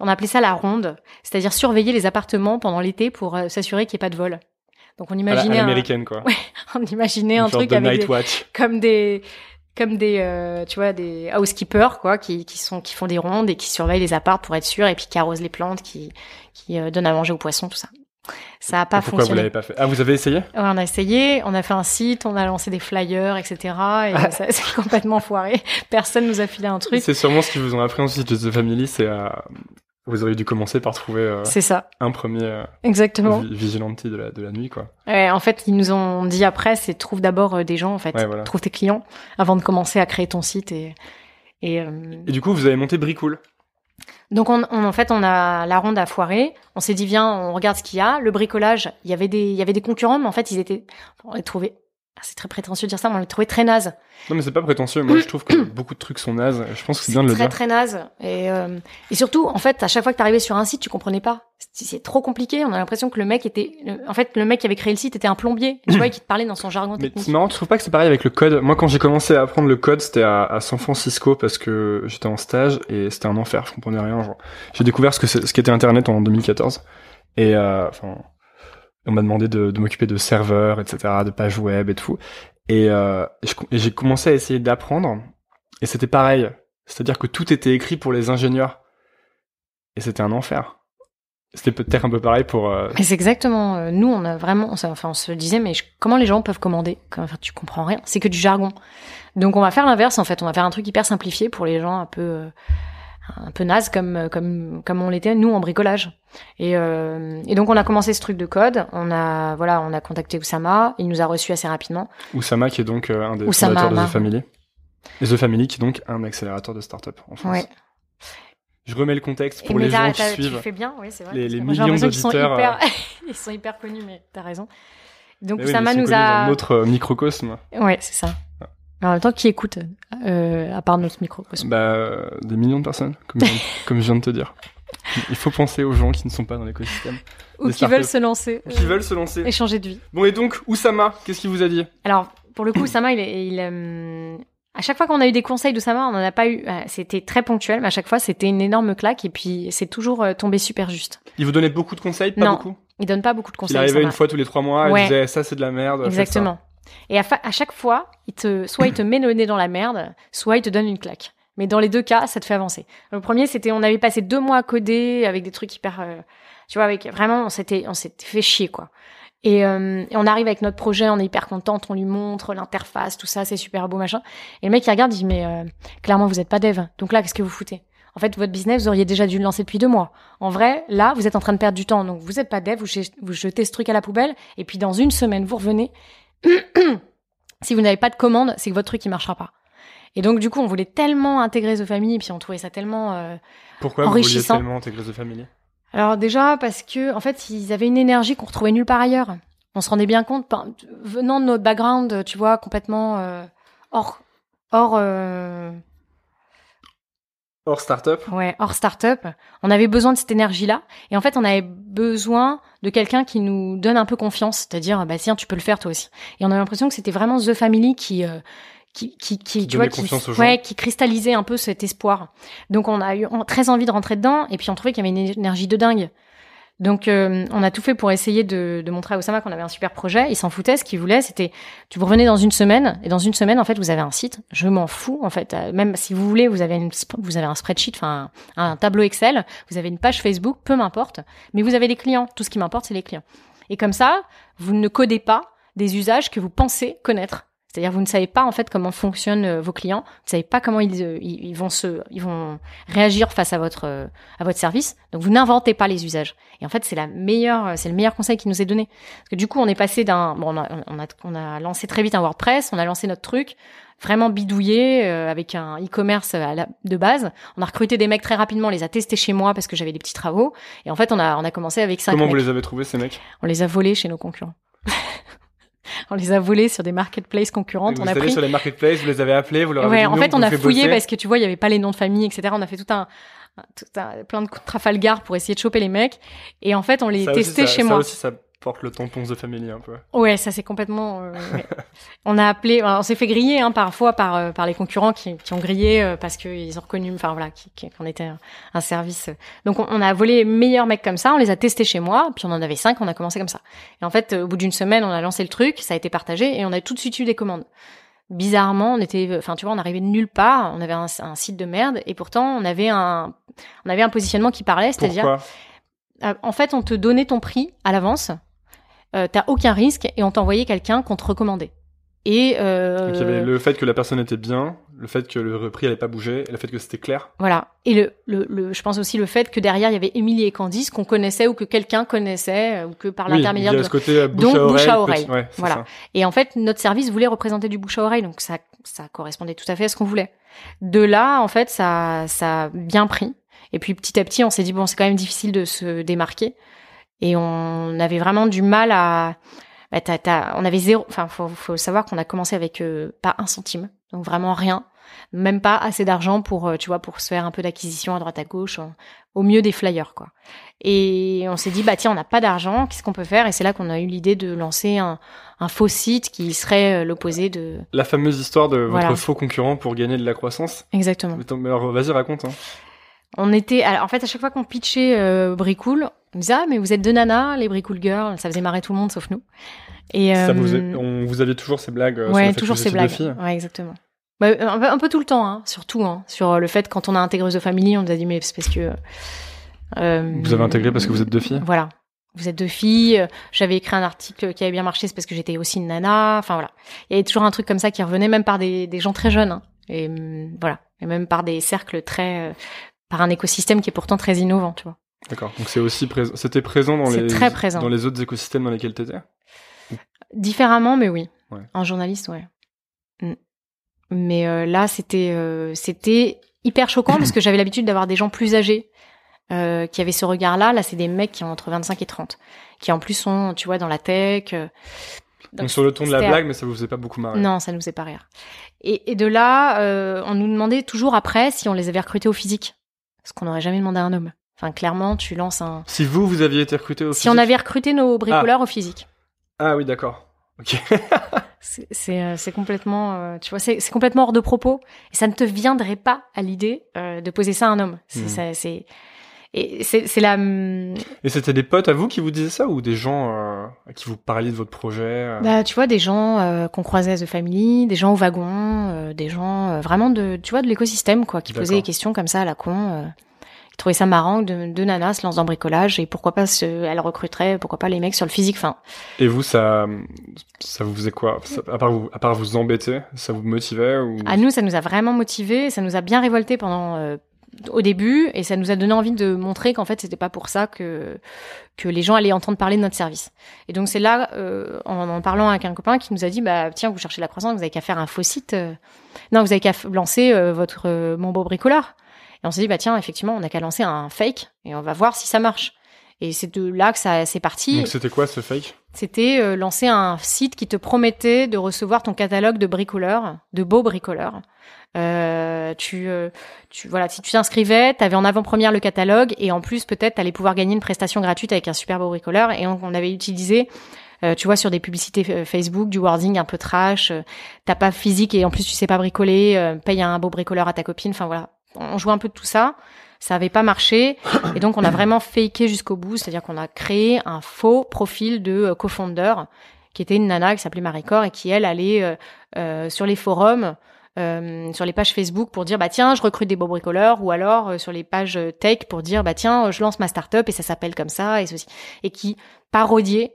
Speaker 2: on appelait ça la ronde, c'est-à-dire surveiller les appartements pendant l'été pour euh, s'assurer qu'il n'y ait pas de vol. Donc on imaginait
Speaker 1: à l'américaine quoi.
Speaker 2: Ouais, on imaginait
Speaker 1: Une
Speaker 2: un truc
Speaker 1: de
Speaker 2: avec
Speaker 1: night
Speaker 2: des...
Speaker 1: watch.
Speaker 2: comme des comme des euh, tu vois des housekeepers quoi qui qui sont qui font des rondes et qui surveillent les apparts pour être sûr et puis qui arrosent les plantes qui qui euh, donnent à manger aux poissons tout ça. Ça a pas
Speaker 1: Et pourquoi
Speaker 2: fonctionné.
Speaker 1: vous l'avez pas fait? Ah, vous avez essayé?
Speaker 2: Ouais, on a essayé, on a fait un site, on a lancé des flyers, etc. Et ça c'est complètement foiré. Personne nous a filé un truc.
Speaker 1: C'est sûrement ce qu'ils vous ont appris ensuite de The Family, c'est à... Vous auriez dû commencer par trouver euh,
Speaker 2: C'est ça,
Speaker 1: un premier euh,
Speaker 2: exactement.
Speaker 1: vi- vigilante de la, de la nuit, quoi.
Speaker 2: Ouais, en fait, ils nous ont dit après, c'est trouve d'abord euh, des gens, en fait,
Speaker 1: Ouais, voilà.
Speaker 2: trouve tes clients avant de commencer à créer ton site et et euh,
Speaker 1: Et du coup, vous avez monté Bricool.
Speaker 2: Donc on, en fait on a la ronde à foirer. On s'est dit viens, on regarde ce qu'il y a. Le bricolage, il y avait des il y avait des concurrents, mais en fait ils étaient on les trouvait. Ah, C'est très prétentieux de dire ça, mais on les trouvait très nazes.
Speaker 1: Non, mais c'est pas prétentieux. Moi, je trouve que beaucoup de trucs sont nazes. Je pense que c'est bien de le
Speaker 2: très
Speaker 1: dire.
Speaker 2: très naze. Et, euh, et surtout, en fait, à chaque fois que t'arrivais sur un site, tu comprenais pas. C'est trop compliqué. On a l'impression que le mec était, en fait, le mec qui avait créé le site était un plombier. Tu vois, et qui te parlait dans son jargon
Speaker 1: Mais
Speaker 2: technique.
Speaker 1: c'est marrant, tu trouves pas que c'est pareil avec le code? Moi, quand j'ai commencé à apprendre le code, c'était à, à San Francisco parce que j'étais en stage et c'était un enfer. Je comprenais rien. J'ai découvert ce que ce qu'était Internet en 2014 et euh, enfin, on m'a demandé de, m'occuper de serveurs, etc., de pages web et tout. Et, euh, et j'ai commencé à essayer d'apprendre et c'était pareil. C'est-à-dire que tout était écrit pour les ingénieurs et c'était un enfer. C'était peut-être un peu pareil pour. euh,
Speaker 2: c'est exactement. euh, nous, on a vraiment. Enfin, on se disait, mais comment les gens peuvent commander? Enfin, Tu comprends rien. C'est que du jargon. Donc, on va faire l'inverse. En fait, on va faire un truc hyper simplifié pour les gens un peu, euh, un peu naze comme euh, comme comme on l'était nous en bricolage. Et, euh, et donc, on a commencé ce truc de code. On a voilà, on a contacté Oussama. Il nous a reçus assez rapidement.
Speaker 1: Oussama qui est donc euh, un des
Speaker 2: Oussama
Speaker 1: fondateurs de. The Family. Et The Family qui est donc un accélérateur de start-up en France.
Speaker 2: Ouais.
Speaker 1: Je remets le contexte pour
Speaker 2: Et
Speaker 1: les gens qui
Speaker 2: Tu
Speaker 1: suivent.
Speaker 2: fais bien, oui, c'est vrai.
Speaker 1: les- les millions d'auditeurs,
Speaker 2: hyper- ils sont hyper connus, mais t'as raison. Donc
Speaker 1: Mais oui,
Speaker 2: Oussama
Speaker 1: ils sont
Speaker 2: nous a.
Speaker 1: dans notre euh, microcosme.
Speaker 2: Ouais, c'est ça. En même temps, qui écoute euh, à part notre microcosme
Speaker 1: Bah, des millions de personnes, comme je, viens- comme je viens de te dire. Il faut penser aux gens qui ne sont pas dans l'écosystème,
Speaker 2: ou qui veulent se lancer,
Speaker 1: qui
Speaker 2: euh,
Speaker 1: veulent se lancer.
Speaker 2: et changer de vie.
Speaker 1: Bon, et donc, Oussama, qu'est-ce qu'il vous a dit?
Speaker 2: Alors, pour le coup, Oussama, il, est- il, euh, à chaque fois qu'on a eu des conseils d'Oussama, on n'en a pas eu. euh, C'était très ponctuel, mais à chaque fois, c'était une énorme claque, et puis c'est toujours tombé super juste.
Speaker 1: Il vous donnait beaucoup de conseils, pas
Speaker 2: Non,
Speaker 1: beaucoup?
Speaker 2: Il donne pas beaucoup de
Speaker 1: Il
Speaker 2: conseils.
Speaker 1: arrivait
Speaker 2: Oussama.
Speaker 1: une fois tous les trois mois,
Speaker 2: Ouais.
Speaker 1: il disait ça c'est de la merde.
Speaker 2: Exactement. Et à, chaque fois, soit il te met le nez dans la merde, soit il te donne une claque. Mais dans les deux cas, ça te fait avancer. Le premier, c'était, on avait passé deux mois à coder avec des trucs hyper, euh, tu vois, avec vraiment, on s'était, on s'était fait chier, quoi. Et, euh, et on arrive avec notre projet, on est hyper contente, on lui montre l'interface, tout ça, c'est super beau, machin. Et le mec, il regarde, il dit, mais euh, clairement, vous êtes pas dev. Donc là, qu'est-ce que vous foutez? En fait, votre business, vous auriez déjà dû le lancer depuis deux mois. En vrai, là, vous êtes en train de perdre du temps. Donc, vous êtes pas dev, vous, vous jetez ce truc à la poubelle, et puis dans une semaine, vous revenez. si vous n'avez pas de commande, c'est que votre truc, il marchera pas. Et donc, du coup, on voulait tellement intégrer The Family, puis on trouvait ça tellement... euh,
Speaker 1: Pourquoi vous vouliez
Speaker 2: Enrichissant.
Speaker 1: tellement intégrer The Family?
Speaker 2: Alors déjà parce que en fait ils avaient une énergie qu'on retrouvait nulle part ailleurs. On se rendait bien compte, ben, venant de notre background, tu vois, complètement euh, hors hors euh,
Speaker 1: Hors startup
Speaker 2: ouais hors startup, on avait besoin de cette énergie là. Et en fait on avait besoin de quelqu'un qui nous donne un peu confiance, c'est-à-dire bah tiens tu peux le faire toi aussi. Et on avait l'impression que c'était vraiment The Family qui euh, qui, qui, qui, tu vois, ouais, qui cristallisait un peu cet espoir. Donc on a eu très envie de rentrer dedans, et puis on trouvait qu'il y avait une énergie de dingue. Donc euh, on a tout fait pour essayer de, de montrer à Osama qu'on avait un super projet. Il s'en foutait, ce qu'il voulait, c'était tu vous revenez dans une semaine, et dans une semaine en fait vous avez un site. Je m'en fous en fait. Euh, Même si vous voulez, vous avez une, vous avez un spreadsheet, enfin un tableau Excel, vous avez une page Facebook, peu m'importe. Mais vous avez des clients. Tout ce qui m'importe c'est les clients. Et comme ça, vous ne codez pas des usages que vous pensez connaître. C'est-à-dire vous ne savez pas en fait comment fonctionnent euh, vos clients, vous ne savez pas comment ils, euh, ils, ils vont se, ils vont réagir face à votre euh, à votre service. Donc vous n'inventez pas les usages. Et en fait c'est la meilleure, c'est le meilleur conseil qui nous est donné. Parce que du coup on est passé d'un, bon on a, on a on a lancé très vite un WordPress, on a lancé notre truc vraiment bidouillé euh, avec un e-commerce de base. On a recruté des mecs très rapidement, on les a testés chez moi parce que j'avais des petits travaux. Et en fait on a on a commencé avec cinq
Speaker 1: Comment
Speaker 2: mecs.
Speaker 1: vous les avez trouvés ces mecs?
Speaker 2: On les a volés chez nos concurrents. on les a volés sur des marketplaces concurrentes.
Speaker 1: Vous
Speaker 2: on a pris.
Speaker 1: sur les marketplaces, vous les avez appelés, vous leur avez
Speaker 2: Ouais,
Speaker 1: dit
Speaker 2: en fait,
Speaker 1: on
Speaker 2: a fouillé
Speaker 1: bosser.
Speaker 2: parce que tu vois, il y avait pas les noms de famille, etc. On a fait tout un, tout un plein de coups de Trafalgar pour essayer de choper les mecs. Et en fait, on les
Speaker 1: Ça aussi,
Speaker 2: testait
Speaker 1: ça-
Speaker 2: chez
Speaker 1: ça
Speaker 2: moi.
Speaker 1: aussi, porte le tampon The Family un peu.
Speaker 2: Ouais, ça c'est complètement. euh, ouais. on a appelé, on s'est fait griller hein, parfois par euh, par les concurrents qui, qui ont grillé euh, parce qu'ils ont reconnu, enfin voilà, qu'on était un, un service. Donc on, on a volé les meilleurs mecs comme ça, on les a testés chez moi, puis on en avait cinq, on a commencé comme ça. Et en fait, au bout d'une semaine, on a lancé le truc, ça a été partagé et on a tout de suite eu des commandes. Bizarrement, on était, enfin tu vois, on arrivait de nulle part, on avait un, un site de merde et pourtant on avait un, on avait un positionnement qui parlait, c'est-à-dire en fait, on te donnait ton prix à l'avance. Euh, T'as aucun risque et on t'envoyait quelqu'un qu'on te recommandait. Et euh,
Speaker 1: Donc il y avait le fait que la personne était bien, le fait que le prix allait pas bouger, et le fait que c'était clair.
Speaker 2: voilà. Et le, le, le, je pense aussi le fait que derrière il y avait Émilie et Candice qu'on connaissait ou que quelqu'un connaissait euh, ou que par
Speaker 1: Oui,
Speaker 2: l'intermédiaire de
Speaker 1: ce côté euh, bouche
Speaker 2: Donc,
Speaker 1: à oreille.
Speaker 2: bouche à
Speaker 1: petit-
Speaker 2: oreille.
Speaker 1: ouais,
Speaker 2: Voilà.
Speaker 1: ça.
Speaker 2: Et en fait, notre service voulait représenter du bouche à oreille, donc ça, ça correspondait tout à fait à ce qu'on voulait. De là, en fait, ça, ça a bien pris. Et puis petit à petit, on s'est dit bon, c'est quand même difficile de se démarquer. Et on avait vraiment du mal à. Bah, t'as- t'as- on avait zéro. Enfin, faut, faut savoir qu'on a commencé avec euh, pas un centime, donc vraiment rien, même pas assez d'argent pour, euh, tu vois, pour se faire un peu d'acquisition à droite à gauche, au mieux des flyers, quoi. Et on s'est dit bah tiens, on n'a pas d'argent, qu'est-ce qu'on peut faire? Et c'est là qu'on a eu l'idée de lancer un, un faux site qui serait euh, l'opposé de.
Speaker 1: La fameuse histoire de votre
Speaker 2: Voilà.
Speaker 1: faux concurrent pour gagner de la croissance.
Speaker 2: Exactement.
Speaker 1: Alors, vas-y, raconte. Hein.
Speaker 2: On était, alors, en fait, à chaque fois qu'on pitchait euh, Bricool, on disait ah mais vous êtes deux nanas, les Bricool girls, ça faisait marrer tout le monde sauf nous. Et
Speaker 1: Ça
Speaker 2: euh,
Speaker 1: vous, a- on, vous aviez toujours ces blagues. euh, sur le
Speaker 2: ouais,
Speaker 1: fait
Speaker 2: toujours ces blagues.
Speaker 1: filles.
Speaker 2: Ouais, exactement. Bah, un, peu, un peu tout le temps, hein, surtout hein, sur le fait quand on a intégré The Family, on nous a dit mais c'est parce que. euh,
Speaker 1: Vous avez intégré parce que vous êtes deux filles?
Speaker 2: Voilà. Vous êtes deux filles. J'avais écrit un article qui avait bien marché, c'est parce que j'étais aussi une nana. Enfin voilà. Il y avait toujours un truc comme ça qui revenait, même par des, des gens très jeunes. hein. Et hum, voilà. Et même par des cercles très, euh, par un écosystème qui est pourtant très innovant, tu vois.
Speaker 1: D'accord. Donc c'est aussi présent. C'était présent dans les
Speaker 2: très présent.
Speaker 1: dans les autres écosystèmes dans lesquels t'étais?
Speaker 2: Différemment, mais oui.
Speaker 1: Ouais.
Speaker 2: En journaliste, ouais. Mm. Mais euh, là, c'était euh, c'était hyper choquant parce que j'avais l'habitude d'avoir des gens plus âgés euh, qui avaient ce regard-là. Là, c'est des mecs qui ont entre 25 et 30, qui en plus sont, tu vois, dans la tech.
Speaker 1: Donc, sur le ton de la blague, mais ça vous faisait pas beaucoup marrer.
Speaker 2: Non, ça nous faisait pas rire. Et, et de là, on nous demandait toujours après si on les avait recrutés au physique, ce qu'on n'aurait jamais demandé à un homme. Enfin, clairement, tu lances un.
Speaker 1: Si vous, vous aviez été recruté au
Speaker 2: si
Speaker 1: physique.
Speaker 2: Si on avait recruté nos bricoleurs
Speaker 1: ah.
Speaker 2: au physique.
Speaker 1: Ah oui, d'accord. Ok.
Speaker 2: c'est euh, c'est complètement euh, tu vois c'est complètement hors de propos et ça ne te viendrait pas à l'idée euh, de poser ça à un homme. C'est
Speaker 1: Mhm.
Speaker 2: Et c'est c'est la
Speaker 1: Et c'était des potes à vous qui vous disaient ça ou des gens euh, à qui vous parliez de votre projet euh
Speaker 2: Bah, tu vois, des gens euh, qu'on croisait à The Family, des gens au wagon, euh, des gens euh, vraiment de, tu vois, de l'écosystème, quoi, qui posaient des questions comme ça à la con. Euh, ils trouvaient ça marrant que de, deux nanas se lancent dans le bricolage et pourquoi pas se, elles recruteraient, pourquoi pas les mecs sur le physique. Enfin,
Speaker 1: Et vous, ça, ça vous faisait quoi? Ça- À part vous, à part vous embêter, ça vous motivait ou?
Speaker 2: À nous, ça nous a vraiment motivés, ça nous a bien révolté pendant euh, au début et ça nous a donné envie de montrer qu'en fait c'était pas pour ça que que les gens allaient entendre parler de notre service. Et donc c'est là, euh, en en parlant avec un copain qui nous a dit bah tiens vous cherchez la croissance, vous avez qu'à faire un faux site, euh, non vous avez qu'à lancer euh, votre euh, mon beau bricoleur. Et on s'est dit bah tiens effectivement on a qu'à lancer un fake et on va voir si ça marche. Et c'est de là que ça c'est parti.
Speaker 1: Donc c'était quoi ce fake?
Speaker 2: C'était lancer un site qui te promettait de recevoir ton catalogue de bricoleurs, de beaux bricoleurs. Euh, tu, euh, tu, voilà, si tu t'inscrivais, tu avais en avant-première le catalogue et en plus peut-être tu allais pouvoir gagner une prestation gratuite avec un super beau bricoleur. Et on, on avait utilisé, euh, tu vois, sur des publicités euh, Facebook, du wording un peu trash. T'as pas physique et en plus tu sais pas bricoler. paye un beau bricoleur à ta copine. Enfin voilà, on jouait un peu de tout ça. Ça avait pas marché et donc on a vraiment faké jusqu'au bout, c'est-à-dire qu'on a créé un faux profil de co-founder qui était une nana qui s'appelait Maricor et qui elle allait sur les forums, euh, sur les pages Facebook pour dire bah tiens je recrute des beaux bricoleurs ou alors euh, sur les pages euh, tech pour dire bah tiens je lance ma startup et ça s'appelle comme ça et ceci et qui parodiait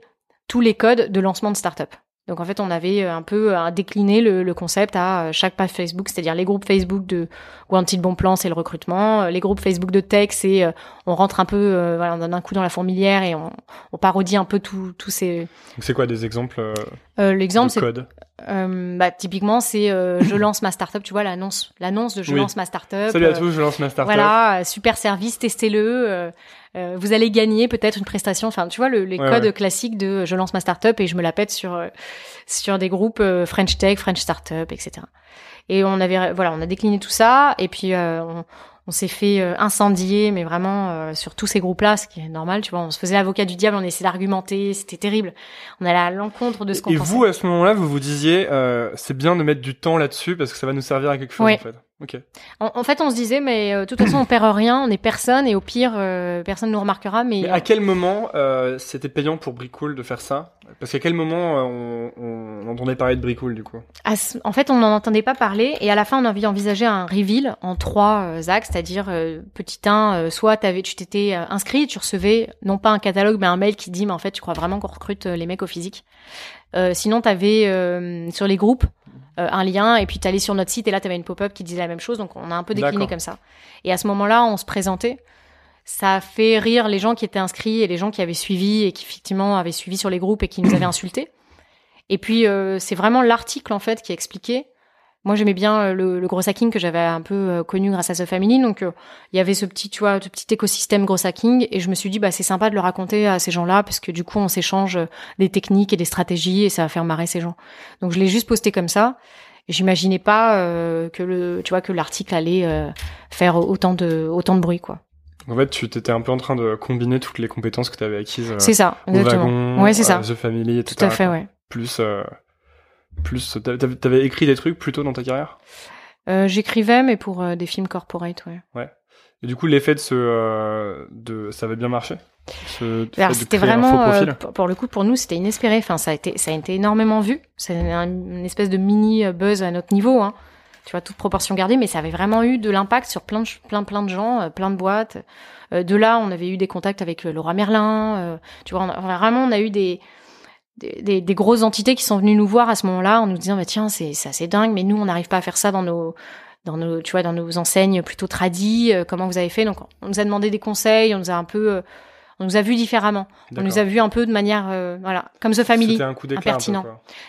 Speaker 2: tous les codes de lancement de startup. Donc en fait, on avait un peu décliné le, le concept à chaque page Facebook, c'est-à-dire les groupes Facebook de Wanted Bon Plan, c'est le recrutement, les groupes Facebook de tech, c'est on rentre un peu, euh, voilà, on donne un coup dans la fourmilière et on, on parodie un peu tous ces.
Speaker 1: C'est quoi des exemples Euh,
Speaker 2: L'exemple,
Speaker 1: de
Speaker 2: c'est
Speaker 1: code?
Speaker 2: Euh, bah, typiquement, c'est euh, je lance ma startup, tu vois l'annonce, l'annonce de je
Speaker 1: Oui.
Speaker 2: lance ma startup.
Speaker 1: Salut à
Speaker 2: euh,
Speaker 1: tous, je lance ma startup.
Speaker 2: Voilà, super service, testez-le. vous allez gagner peut-être une prestation. Enfin, tu vois, le, les
Speaker 1: Ouais,
Speaker 2: codes
Speaker 1: ouais.
Speaker 2: classiques de je lance ma startup et je me la pète sur sur des groupes French Tech, French Startup, etc. Et on avait voilà, on a décliné tout ça et puis on, on s'est fait euh, incendier, mais vraiment euh, sur tous ces groupes-là, ce qui est normal. Tu vois, on se faisait l'avocat du diable, on essayait d'argumenter, c'était terrible. On allait à l'encontre de ce qu'on
Speaker 1: Et
Speaker 2: pensait.
Speaker 1: vous, à ce moment-là, vous vous disiez, euh, c'est bien de mettre du temps là-dessus parce que ça va nous servir à quelque chose
Speaker 2: Oui.
Speaker 1: en fait. Ok.
Speaker 2: En, en fait, on se disait, mais euh, de toute façon, on perd rien, on est personne et au pire, euh, personne nous remarquera. Mais,
Speaker 1: Mais à quel moment euh, c'était payant pour Bricool de faire ça? Parce qu'à quel moment on, on entendait parler de Bricool du coup?
Speaker 2: Ce- en fait, on n'en entendait pas parler et à la fin, on a envie d'envisager un reveal en trois axes, c'est-à-dire petit 1, soit tu t'étais inscrit, tu recevais non pas un catalogue mais un mail qui dit mais en fait tu crois vraiment qu'on recrute les mecs au physique? Sinon, t'avais euh, sur les groupes euh, un lien et puis t'allais sur notre site et là t'avais une pop-up qui disait la même chose, donc on a un peu décliné comme ça. Et à ce moment-là, on se présentait. Ça a fait rire les gens qui étaient inscrits et les gens qui avaient suivi et qui effectivement avaient suivi sur les groupes et qui nous avaient insultés. Et puis euh, c'est vraiment l'article en fait qui expliquait. Moi j'aimais bien euh, le, le gros hacking que j'avais un peu euh, connu grâce à The Family, donc euh, il y avait ce petit tu vois ce petit écosystème gros hacking et je me suis dit bah c'est sympa de le raconter à ces gens-là parce que du coup on s'échange des techniques et des stratégies et ça va faire marrer ces gens. Donc je l'ai juste posté comme ça. Et J'imaginais pas euh, que le tu vois que l'article allait euh, faire autant de autant de bruit quoi.
Speaker 1: En fait, tu t'étais un peu en train de combiner toutes les compétences que tu avais acquises
Speaker 2: C'est ça,
Speaker 1: au
Speaker 2: exactement.
Speaker 1: wagon,
Speaker 2: Ouais, c'est ça.
Speaker 1: The Family, etc.
Speaker 2: Tout à fait, ouais.
Speaker 1: Plus, plus, t'avais- écrit des trucs plutôt dans ta carrière?
Speaker 2: Euh, J'écrivais, mais pour euh, des films corporate, ouais.
Speaker 1: Et du coup, l'effet de ce, euh, de, ça avait bien marché?
Speaker 2: C'était vraiment, pour pour le coup, pour nous, c'était inespéré. Enfin, ça a été, ça a été énormément vu. C'est un- une espèce de mini buzz à notre niveau, hein. Tu vois, toute proportion gardée, mais ça avait vraiment eu de l'impact sur plein de, plein, plein de gens, plein de boîtes. De là, on avait eu des contacts avec Laura Merlin. tu vois, on a- enfin, vraiment, on a eu des, des, des- des grosses entités qui sont venues nous voir à ce moment-là en nous disant, bah, tiens, c'est c'est assez dingue, mais nous, on n'arrive pas à faire ça dans nos, dans nos, tu vois, dans nos enseignes plutôt tradies. euh, comment vous avez fait? Donc, on nous a demandé des conseils, on nous a un peu, euh, on nous a vu différemment. On nous a vu un peu de manière, euh, voilà, comme The Family.
Speaker 1: C'était un coup
Speaker 2: impertinent.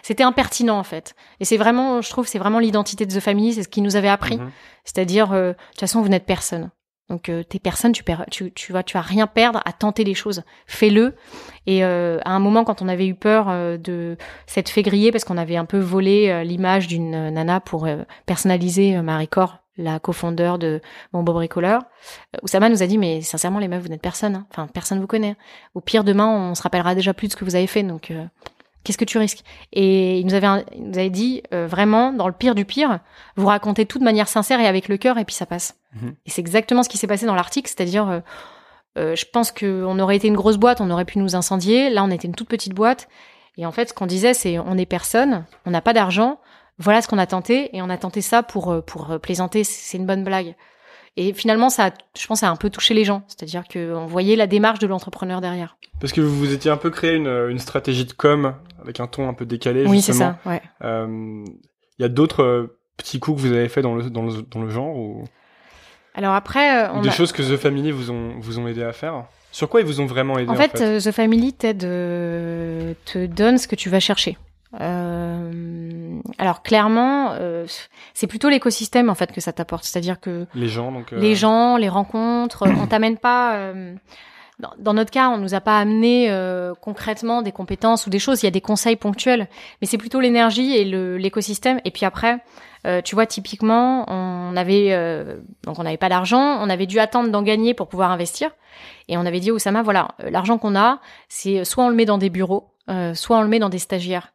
Speaker 2: C'était impertinent en fait. Et c'est vraiment, je trouve, c'est vraiment l'identité de The Family, c'est ce qui nous avait appris.
Speaker 1: Mhm.
Speaker 2: C'est-à-dire, euh, de toute façon, vous n'êtes personne. Donc euh, t'es personne, tu perds, tu, tu vas, tu vas rien perdre à tenter les choses. Fais-le. Et euh, à un moment, quand on avait eu peur euh, de fait griller parce qu'on avait un peu volé euh, l'image d'une euh, nana pour euh, personnaliser Marie Cor, la cofondeur de Mon Beau Bricoleur, Oussama nous a dit mais sincèrement les meufs vous n'êtes personne. hein. Enfin personne vous connaît. Au pire demain on se rappellera déjà plus de ce que vous avez fait. Donc qu'est-ce que tu risques Et il nous avait, il nous avait dit euh, vraiment, dans le pire du pire, vous racontez tout de manière sincère et avec le cœur, et puis ça passe.
Speaker 1: Mhm.
Speaker 2: Et c'est exactement ce qui s'est passé dans l'article, c'est-à-dire, euh, euh, je pense qu'on aurait été une grosse boîte, on aurait pu nous incendier. Là, on était une toute petite boîte, et en fait, ce qu'on disait, c'est on est personne, on n'a pas d'argent. Voilà ce qu'on a tenté, et on a tenté ça pour pour plaisanter. C'est une bonne blague. Et finalement, ça, a, je pense, ça a un peu touché les gens. C'est-à-dire qu'on voyait la démarche de l'entrepreneur derrière.
Speaker 1: Parce que vous vous étiez un peu créé une, une stratégie de com avec un ton un peu décalé.
Speaker 2: Oui, c'est ça. Ouais.
Speaker 1: Euh, Il y a d'autres euh, petits coups que vous avez fait dans le, dans le, dans le genre ou,
Speaker 2: Alors après, euh, on
Speaker 1: des
Speaker 2: a...
Speaker 1: choses que The Family vous ont, vous ont aidé à faire? Sur quoi ils vous ont vraiment aidé
Speaker 2: En
Speaker 1: en
Speaker 2: fait,
Speaker 1: fait,
Speaker 2: euh, The Family t'aide, te donne ce que tu vas chercher. Euh, alors clairement, euh, c'est plutôt l'écosystème en fait que ça t'apporte. C'est-à-dire que
Speaker 1: Les gens, donc. euh,
Speaker 2: les gens, les rencontres, on t'amène pas. euh, dans, dans notre cas, on nous a pas amené euh, concrètement des compétences ou des choses. Il y a des conseils ponctuels, mais c'est plutôt l'énergie et le- l'écosystème. Et puis après, euh, tu vois, typiquement, on avait euh, donc on n'avait pas d'argent, on avait dû attendre d'en gagner pour pouvoir investir. Et on avait dit au Oussama, voilà, l'argent qu'on a, c'est soit on le met dans des bureaux, euh, soit on le met dans des stagiaires.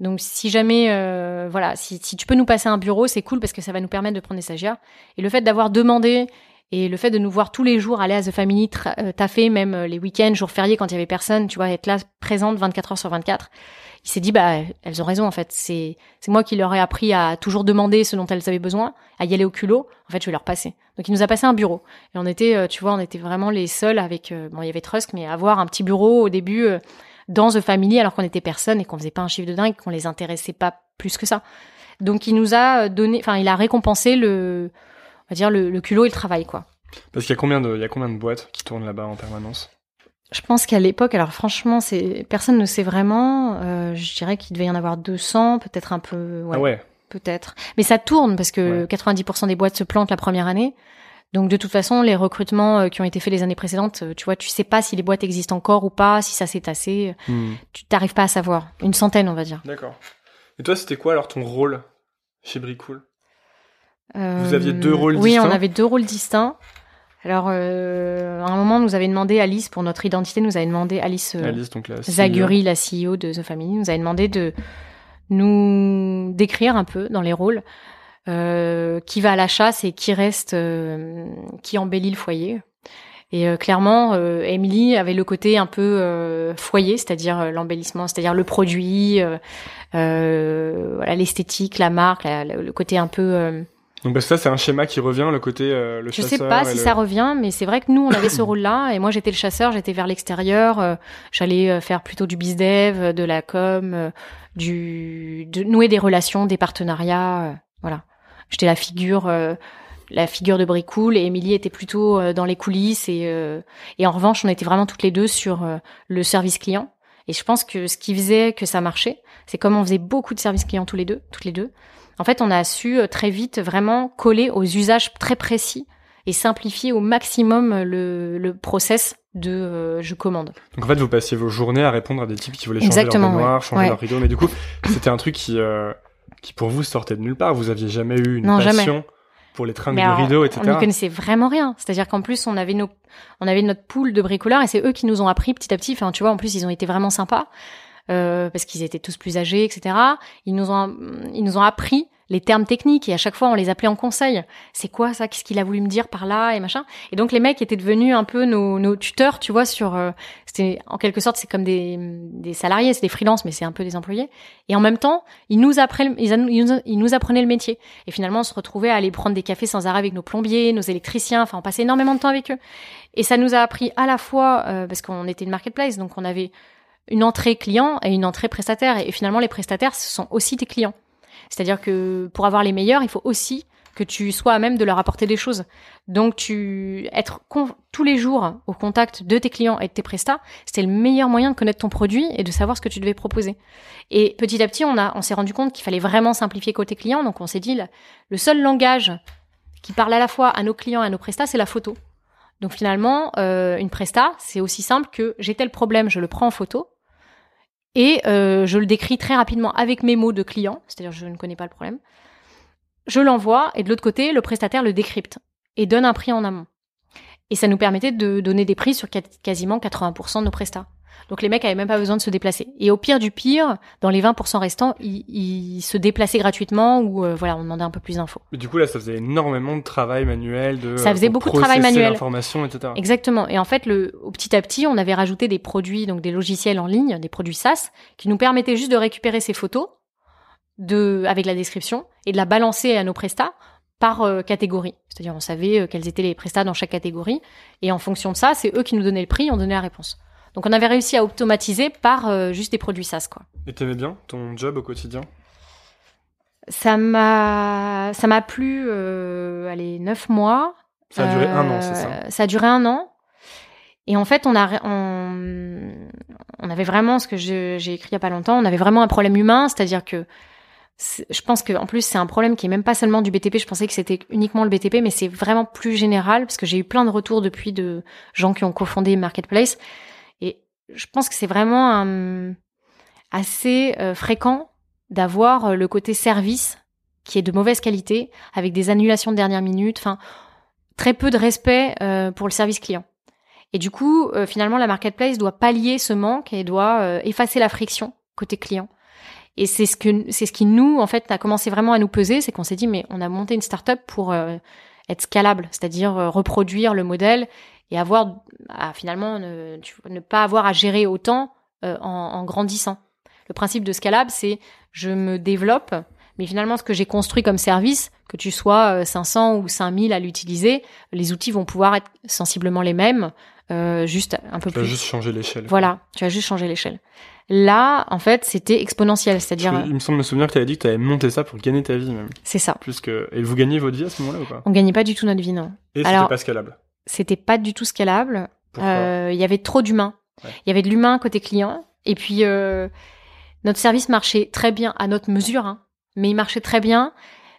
Speaker 2: Donc si jamais, euh, voilà, si, si tu peux nous passer un bureau, c'est cool parce que ça va nous permettre de prendre des stagiaires. Et le fait d'avoir demandé et le fait de nous voir tous les jours aller à The Family, euh, taffer même euh, les week-ends, jours fériés quand il y avait personne, tu vois, être là présente 24 heures sur 24, il s'est dit bah elles ont raison en fait. C'est c'est moi qui leur ai appris à toujours demander ce dont elles avaient besoin, à y aller au culot. En fait, je vais leur passer. Donc il nous a passé un bureau et on était, euh, tu vois, on était vraiment les seuls avec bon il y avait Trusk, mais avoir un petit bureau au début dans The Family alors qu'on était personne et qu'on faisait pas un chiffre de dingue, qu'on les intéressait pas plus que ça. Donc il nous a donné, enfin il a récompensé le, on va dire le, le culot et le travail quoi.
Speaker 1: Parce qu'il y a combien de, il y a combien de boîtes qui tournent là-bas en permanence?
Speaker 2: Je pense qu'à l'époque, alors franchement, c'est personne ne sait vraiment. euh, je dirais qu'il devait y en avoir 200, peut-être un peu, ouais,
Speaker 1: Ah ouais.
Speaker 2: peut-être. Mais ça tourne parce que
Speaker 1: Ouais.
Speaker 2: 90% des boîtes se plantent la première année. Donc de toute façon, les recrutements euh, qui ont été faits les années précédentes, euh, tu vois, tu sais pas si les boîtes existent encore ou pas, si ça s'est tassé.
Speaker 1: Hmm.
Speaker 2: Tu t'arrives pas à savoir. Une centaine, on va dire.
Speaker 1: D'accord. Et toi, c'était quoi alors ton rôle chez Bricool?
Speaker 2: Euh,
Speaker 1: Vous aviez deux rôles
Speaker 2: Oui,
Speaker 1: distincts
Speaker 2: on avait deux rôles distincts. Alors, euh, à un moment, nous avait demandé, Alice, pour notre identité, nous avait demandé, Alice, euh,
Speaker 1: Alice, donc la CEO.
Speaker 2: Zaguri, la CEO de The Family, nous avait demandé de nous décrire un peu dans les rôles euh, qui va à la chasse et qui reste, euh, qui embellit le foyer. Et euh, clairement, Emily avait le côté un peu foyer, c'est-à-dire l'embellissement, c'est-à-dire le produit, voilà, l'esthétique, la marque, la- la- le côté un peu
Speaker 1: Donc bah, ça, c'est un schéma qui revient, le côté le
Speaker 2: je
Speaker 1: chasseur.
Speaker 2: sais pas si
Speaker 1: le-
Speaker 2: ça revient, mais c'est vrai que nous, on avait ce rôle-là, et moi, j'étais le chasseur, j'étais vers l'extérieur, j'allais faire plutôt du bizdev, de la com, du, de nouer des relations, des partenariats, voilà. J'étais la figure, euh, la figure de Bricool, et Émilie était plutôt euh, dans les coulisses, et, euh, et en revanche, on était vraiment toutes les deux sur euh, le service client. Et je pense que ce qui faisait que ça marchait, c'est comme on faisait beaucoup de service client tous les deux, toutes les deux. En fait, on a su très vite vraiment coller aux usages très précis et simplifier au maximum le, le process de euh, je commande.
Speaker 1: Donc en fait, vous passiez vos journées à répondre à des types qui voulaient changer
Speaker 2: Exactement,
Speaker 1: leur baignoire,
Speaker 2: ouais.
Speaker 1: changer
Speaker 2: Ouais.
Speaker 1: leur rideau. Mais du coup, c'était un truc qui, qui pour vous sortait de nulle part. Vous aviez jamais eu une
Speaker 2: Non, jamais.
Speaker 1: passion pour les tringles de
Speaker 2: alors,
Speaker 1: rideaux,
Speaker 2: on
Speaker 1: etc.
Speaker 2: n'y connaissait vraiment rien. C'est-à-dire qu'en plus, on avait nos, on avait notre pool de bricoleurs et c'est eux qui nous ont appris petit à petit. Enfin, tu vois, en plus, ils ont été vraiment sympas euh, parce qu'ils étaient tous plus âgés, etc. Ils nous ont, ils nous ont appris les termes techniques et à chaque fois on les appelait en conseil. C'est quoi ça? Qu'est-ce qu'il a voulu me dire par là? Et machin Et donc les mecs étaient devenus un peu nos, nos tuteurs, tu vois. Sur, euh, c'était en quelque sorte c'est comme des, des salariés, c'est des freelances, mais c'est un peu des employés. Et en même temps, ils nous apprenaient, ils, nous- ils nous apprenaient le métier. Et finalement, on se retrouvait à aller prendre des cafés sans arrêt avec nos plombiers, nos électriciens. Enfin, on passait énormément de temps avec eux. Et ça nous a appris à la fois euh, parce qu'on était une marketplace, donc on avait une entrée client et une entrée prestataire. Et finalement, les prestataires, ce sont aussi tes clients. C'est-à-dire que pour avoir les meilleurs, il faut aussi que tu sois à même de leur apporter des choses. Donc, tu être tous les jours au contact de tes clients et de tes prestats, c'était le meilleur moyen de connaître ton produit et de savoir ce que tu devais proposer. Et petit à petit, on on s'est rendu compte qu'il fallait vraiment simplifier côté client. Donc, on s'est dit, le- le seul langage qui parle à la fois à nos clients et à nos prestats, c'est la photo. Donc finalement, euh, une presta, c'est aussi simple que j'ai tel problème, je le prends en photo et euh, je le décris très rapidement avec mes mots de client, c'est-à-dire je ne connais pas le problème. Je l'envoie et de l'autre côté, le prestataire le décrypte et donne un prix en amont. Et ça nous permettait de donner des prix sur quasiment 80% de nos prestats. Donc les mecs avaient même pas besoin de se déplacer. Et au pire du pire, dans les 20% restants, ils, se déplaçaient gratuitement ou euh, voilà, on demandait un peu plus d'infos.
Speaker 1: Mais du coup là, ça faisait énormément de travail manuel, de
Speaker 2: ça faisait beaucoup de travail manuel,
Speaker 1: etc.
Speaker 2: Exactement. Et en fait, le, au petit à petit, on avait rajouté des produits, donc des logiciels en ligne, des produits SaaS, qui nous permettaient juste de récupérer ces photos de avec la description et de la balancer à nos prestats par euh, catégorie. C'est-à-dire on savait euh, quels étaient les prestats dans chaque catégorie et en fonction de ça, c'est eux qui nous donnaient le prix, on donnait la réponse. Donc on avait réussi à automatiser par euh, juste des produits SaaS quoi.
Speaker 1: Et t'aimais bien ton job au quotidien?
Speaker 2: Ça m'a ça m'a plu euh, allez neuf mois.
Speaker 1: Ça a duré un an, c'est ça?
Speaker 2: Euh, Ça a duré un an. Et en fait, on a on, on avait vraiment ce que j'ai écrit il y a pas longtemps. On avait vraiment un problème humain, c'est-à-dire que je pense que en plus c'est un problème qui est même pas seulement du BTP. Je pensais que c'était uniquement le BTP, mais c'est vraiment plus général parce que j'ai eu plein de retours depuis de gens qui ont cofondé Marketplace je pense que c'est vraiment assez euh, fréquent d'avoir euh, le côté service qui est de mauvaise qualité, avec des annulations de dernière minute, enfin très peu de respect euh, pour le service client. Et du coup, finalement, la marketplace doit pallier ce manque et doit effacer la friction côté client. Et c'est ce que c'est ce qui nous en fait a commencé vraiment à nous peser, c'est qu'on s'est dit mais on a monté une startup pour être scalable, c'est-à-dire reproduire le modèle et avoir à, finalement ne, ne, pas avoir à gérer autant euh, en, en, grandissant. Le principe de Scalab, c'est je me développe, mais finalement ce que j'ai construit comme service, que tu sois 500 euh, ou 5000 à l'utiliser, les outils vont pouvoir être sensiblement les mêmes, euh, juste un peu
Speaker 1: tu
Speaker 2: plus.
Speaker 1: Tu vas juste changer l'échelle.
Speaker 2: Voilà, tu vas juste changer l'échelle. Là, en fait, c'était exponentiel, c'est-à-dire.
Speaker 1: Il me semble me souvenir que tu avais dit que tu avais monté ça pour gagner ta vie même.
Speaker 2: C'est ça.
Speaker 1: Plus que et vous gagnez votre vie à ce moment-là ou pas?
Speaker 2: On gagnait pas du tout notre vie, non.
Speaker 1: Et c'était pas scalable
Speaker 2: c'était pas du tout scalable. Euh, il y avait trop d'humains. Il y avait de l'humain côté client. Et puis, euh, notre service marchait très bien à notre mesure, hein, mais il marchait très bien.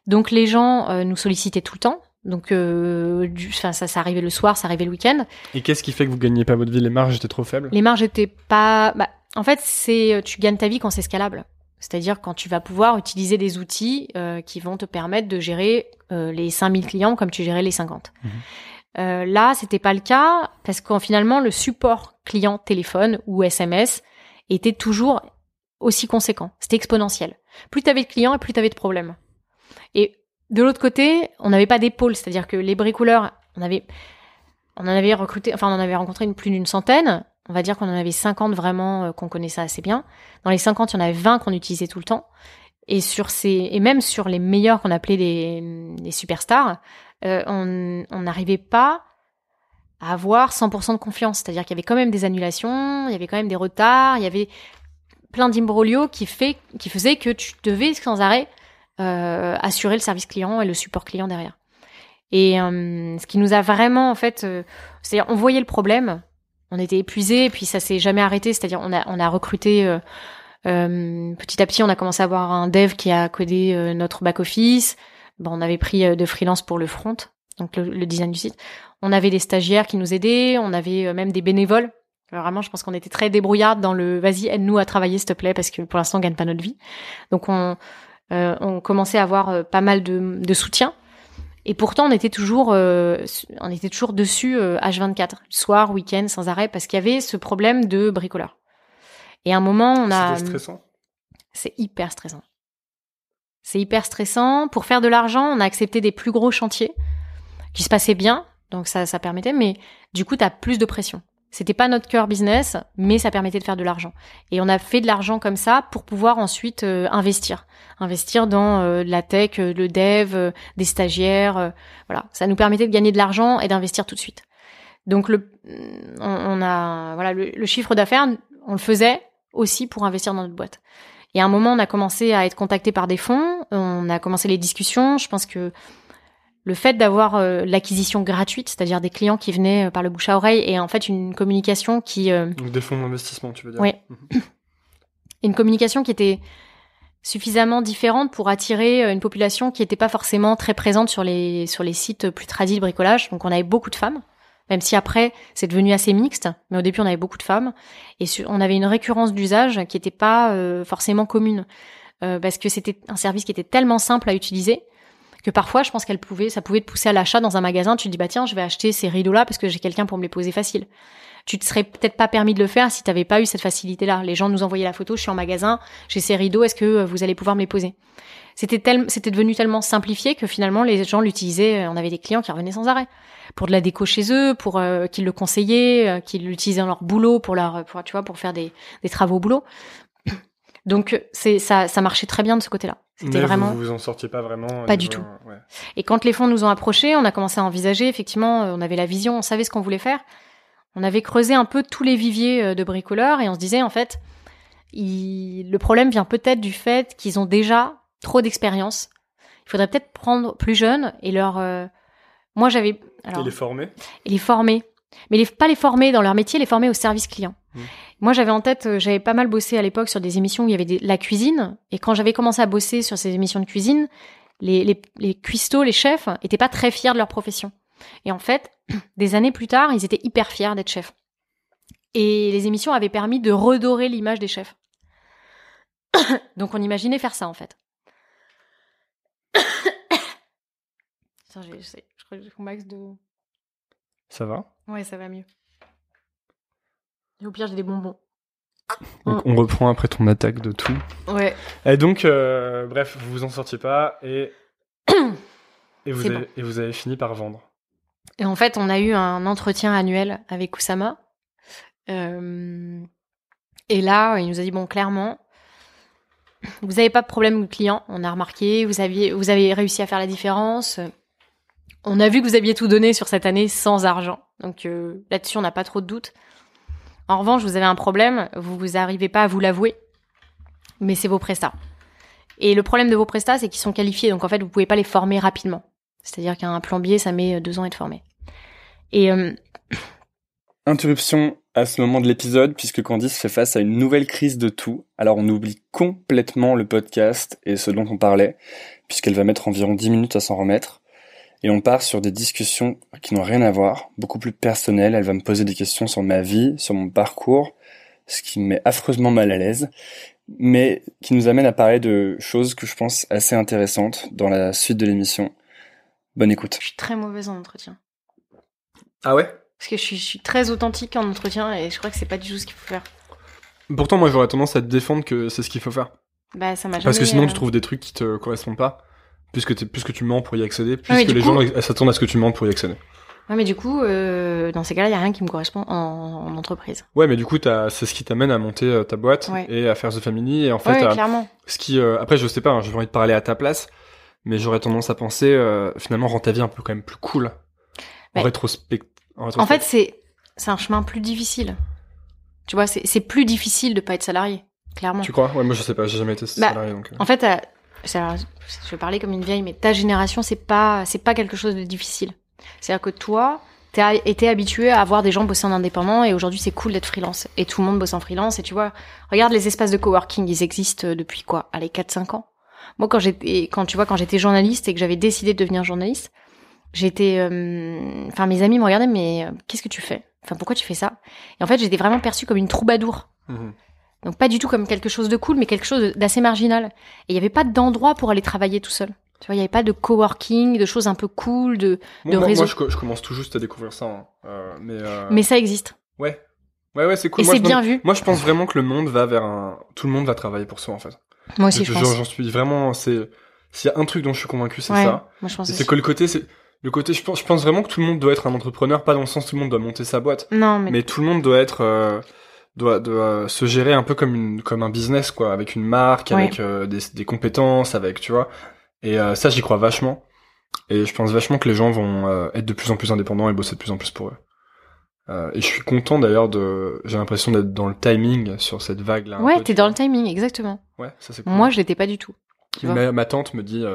Speaker 2: Donc, les gens euh, nous sollicitaient tout le temps. Donc, du, ça, ça arrivait le soir, ça arrivait le week-end.
Speaker 1: Et qu'est-ce qui fait que vous gagnez pas votre vie? Les marges étaient trop faibles?
Speaker 2: Les marges étaient pas. Bah, en fait, c'est tu gagnes ta vie quand c'est scalable. C'est-à-dire quand tu vas pouvoir utiliser des outils qui vont te permettre de gérer les 5000 clients comme tu gérais les 50. Euh, là, c'était pas le cas parce qu'en finalement, le support client téléphone ou SMS était toujours aussi conséquent. C'était exponentiel. Plus tu avais de clients et plus tu avais de problèmes. Et de l'autre côté, on n'avait pas d'épaule, c'est-à-dire que les bricoleurs, on avait, on en avait recruté, enfin, on en avait rencontré plus d'une centaine. On va dire qu'on en avait 50 vraiment euh, qu'on connaissait assez bien. Dans les 50, il y en avait 20 qu'on utilisait tout le temps. Et sur ces, et même sur les meilleurs qu'on appelait les, les superstars, euh, on n'arrivait pas à avoir 100% de confiance. C'est-à-dire qu'il y avait quand même des annulations, il y avait quand même des retards, il y avait plein d'imbroglio qui, faisait que tu devais sans arrêt euh, assurer le service client et le support client derrière. Et euh, ce qui nous a vraiment, en fait, c'est-à-dire on voyait le problème, on était épuisé, et puis ça s'est jamais arrêté. C'est-à-dire on a, on a recruté petit à petit, on a commencé à avoir un dev qui a codé notre back office. Bon, on avait pris euh, de freelance pour le front, donc le, design du site. On avait des stagiaires qui nous aidaient, on avait euh, même des bénévoles. vraiment, je pense qu'on était très débrouillards dans le vas-y, aide-nous à travailler, s'il te plaît, parce que pour l'instant, on gagne pas notre vie. Donc, on, euh, on commençait à avoir pas mal de, de soutien. Et pourtant, on était toujours, on était toujours dessus H24, soir, week-end, sans arrêt, parce qu'il y avait ce problème de bricoleur. Et à un moment, on a.
Speaker 1: C'est stressant?
Speaker 2: C'est hyper stressant. C'est hyper stressant. Pour faire de l'argent, on a accepté des plus gros chantiers qui se passaient bien, donc ça, ça permettait, mais du coup, tu as plus de pression. C'était pas notre cœur business, mais ça permettait de faire de l'argent. Et on a fait de l'argent comme ça pour pouvoir ensuite euh, investir. Investir dans euh, la tech, euh, le dev, des stagiaires. voilà. Ça nous permettait de gagner de l'argent et d'investir tout de suite. Donc le, on, a, voilà, le chiffre d'affaires, on le faisait aussi pour investir dans notre boîte. Et à un moment, on a commencé à être contacté par des fonds, on a commencé les discussions. Je pense que le fait d'avoir euh, l'acquisition gratuite, c'est-à-dire des clients qui venaient euh, par le bouche à oreille, et en fait une communication qui...
Speaker 1: Euh, Donc des fonds d'investissement, tu veux dire
Speaker 2: Oui. Mhm. une communication qui était suffisamment différente pour attirer une population qui n'était pas forcément très présente sur les, sur les sites plus tradis de bricolage. Donc on avait beaucoup de femmes, Même si après, c'est devenu assez mixte, mais au début, on avait beaucoup de femmes et on avait une récurrence d'usage qui n'était pas forcément commune euh, parce que c'était un service qui était tellement simple à utiliser que parfois, je pense qu'elle pouvait, ça pouvait te pousser à l'achat dans un magasin. Tu te dis bah tiens, je vais acheter ces rideaux-là parce que j'ai quelqu'un pour me les poser facile. Tu te serais peut-être pas permis de le faire si tu n'avais pas eu cette facilité-là. Les gens nous envoyaient la photo, je suis en magasin, j'ai ces rideaux, est-ce que euh, vous allez pouvoir me les poser? C'était c'était devenu tellement simplifié que finalement les gens l'utilisaient. On avait des clients qui revenaient sans arrêt pour de la déco chez eux, pour euh, qu'ils le conseillaient, euh, qu'ils l'utilisaient dans leur boulot, pour leur, pour, tu vois, pour faire des, des travaux au boulot. Donc c'est ça, ça marchait très bien de ce côté-là.
Speaker 1: C'était vraiment. Vous vous en sortiez pas vraiment.
Speaker 2: Pas du tout. Ouais. Et quand les fonds nous ont approchés, on a commencé à envisager. Effectivement, on avait la vision, on savait ce qu'on voulait faire. On avait creusé un peu tous les viviers de bricoleurs et on se disait en fait, il... le problème vient peut-être du fait qu'ils ont déjà trop d'expérience. Il faudrait peut-être prendre plus jeunes et leur moi, j'avais.
Speaker 1: Alors, et les former?
Speaker 2: Et les former. Mais les, pas les former dans leur métier, les former au service client. Mmh. Moi, j'avais en tête, euh, j'avais pas mal bossé à l'époque sur des émissions où il y avait des, la cuisine. Et quand j'avais commencé à bosser sur ces émissions de cuisine, les, les, les cuistots, les chefs, étaient pas très fiers de leur profession. Et en fait, des années plus tard, ils étaient hyper fiers d'être chefs. Et les émissions avaient permis de redorer l'image des chefs. Donc on imaginait faire ça en fait. Attends, je crois que j'ai max de.
Speaker 1: Ça va?
Speaker 2: Ouais, ça va mieux. Et au pire, j'ai des bonbons.
Speaker 1: Donc, on reprend après ton attaque de tout.
Speaker 2: Ouais.
Speaker 1: Et donc, euh, bref, vous vous en sortiez pas et. et, vous avez, et vous avez fini par vendre.
Speaker 2: Et en fait, on a eu un entretien annuel avec Kusama. Euh, et là, il nous a dit bon, clairement, vous n'avez pas de problème de client. On a remarqué, vous aviez, vous avez réussi à faire la différence. On a vu que vous aviez tout donné sur cette année sans argent. Donc euh, là-dessus, on n'a pas trop de doutes. En revanche, vous avez un problème, vous vous arrivez pas à vous l'avouer, mais c'est vos prestats. Et le problème de vos prestats, c'est qu'ils sont qualifiés, donc en fait, vous pouvez pas les former rapidement. C'est-à-dire qu'un plombier, ça met deux ans à être formé. Et euh...
Speaker 1: interruption à ce moment de l'épisode, puisque Candice fait face à une nouvelle crise de tout. Alors on oublie complètement le podcast et ce dont on parlait, puisqu'elle va mettre environ 10 minutes à s'en remettre et on part sur des discussions qui n'ont rien à voir, beaucoup plus personnelles. Elle va me poser des questions sur ma vie, sur mon parcours, ce qui me met affreusement mal à l'aise, mais qui nous amène à parler de choses que je pense assez intéressantes dans la suite de l'émission. Bonne écoute.
Speaker 2: Je suis très mauvaise en entretien.
Speaker 1: Ah ouais?
Speaker 2: Parce que je suis, très authentique en entretien et je crois que c'est pas du tout ce qu'il faut faire.
Speaker 1: Pourtant, moi, j'aurais tendance à te défendre que c'est ce qu'il faut faire.
Speaker 2: Bah, ça m'a jamais...
Speaker 1: Parce que sinon, tu euh, trouves des trucs qui te correspondent pas puisque, que tu mens pour y accéder, puisque les gens s'attendent à ce que tu mens pour y accéder.
Speaker 2: Ouais, mais du coup, euh, dans ces cas-là, il y a rien qui me correspond en, entreprise.
Speaker 1: Ouais, mais du coup, c'est ce qui t'amène à monter euh, ta boîte et à faire The Family. Et en fait,
Speaker 2: ouais, clairement.
Speaker 1: ce qui, euh, après, je sais pas, hein, j'ai envie de parler à ta place, mais j'aurais tendance à penser, finalement, rendre ta vie un peu quand même plus cool. En, rétrospect,
Speaker 2: en, fait, c'est, c'est un chemin plus difficile. Tu vois, c'est plus difficile de pas être salarié, clairement.
Speaker 1: Tu crois? Ouais, moi je sais pas, j'ai jamais été bah, salarié donc.
Speaker 2: En fait, je vais parler comme une vieille, mais ta génération, c'est pas, c'est pas quelque chose de difficile. C'est-à-dire que toi, t'as été habitué à avoir des gens bosser en indépendant et aujourd'hui c'est cool d'être freelance. Et tout le monde bosse en freelance et tu vois, regarde les espaces de coworking, ils existent depuis quoi? Allez, 4-5 ans. Moi, quand j'étais, quand tu vois, quand j'étais journaliste et que j'avais décidé de devenir journaliste, j'étais, euh, enfin, mes amis me regardaient, mais euh, qu'est-ce que tu fais? Enfin, pourquoi tu fais ça? Et en fait, j'étais vraiment perçue comme une troubadour. Mmh. Donc pas du tout comme quelque chose de cool, mais quelque chose d'assez marginal. Et il n'y avait pas d'endroit pour aller travailler tout seul. Tu vois, il n'y avait pas de coworking, de choses un peu cool, de, de
Speaker 1: moi,
Speaker 2: réseau.
Speaker 1: Moi, je, commence tout juste à découvrir ça. Hein. Euh, mais, euh...
Speaker 2: mais ça existe.
Speaker 1: Ouais. Ouais, ouais, c'est cool.
Speaker 2: Et c'est bien vu.
Speaker 1: Moi, je pense vraiment que le monde va vers un... Tout le monde va travailler pour soi, en fait.
Speaker 2: Moi aussi, je, pense.
Speaker 1: J'en suis vraiment... c'est S'il y a un truc dont je suis convaincu, c'est ça.
Speaker 2: Moi, je pense
Speaker 1: c'est que le côté... c'est le côté, je pense, je pense vraiment que tout le monde doit être un entrepreneur, pas dans le sens tout le monde doit monter sa boîte.
Speaker 2: Non, mais.
Speaker 1: Mais tout le monde doit être... Euh doit, doit se gérer un peu comme une comme un business quoi avec une marque avec euh, des, des, compétences avec tu vois. Et euh, ça j'y crois vachement. Et je pense vachement que les gens vont euh, être de plus en plus indépendants et bosser de plus en plus pour eux. Et je suis content d'ailleurs de j'ai l'impression d'être dans le timing sur cette vague là
Speaker 2: ouais t'es dans le timing exactement.
Speaker 1: Ouais ça c'est cool.
Speaker 2: moi je l'étais pas du tout.
Speaker 1: Ma, ma, tante me dit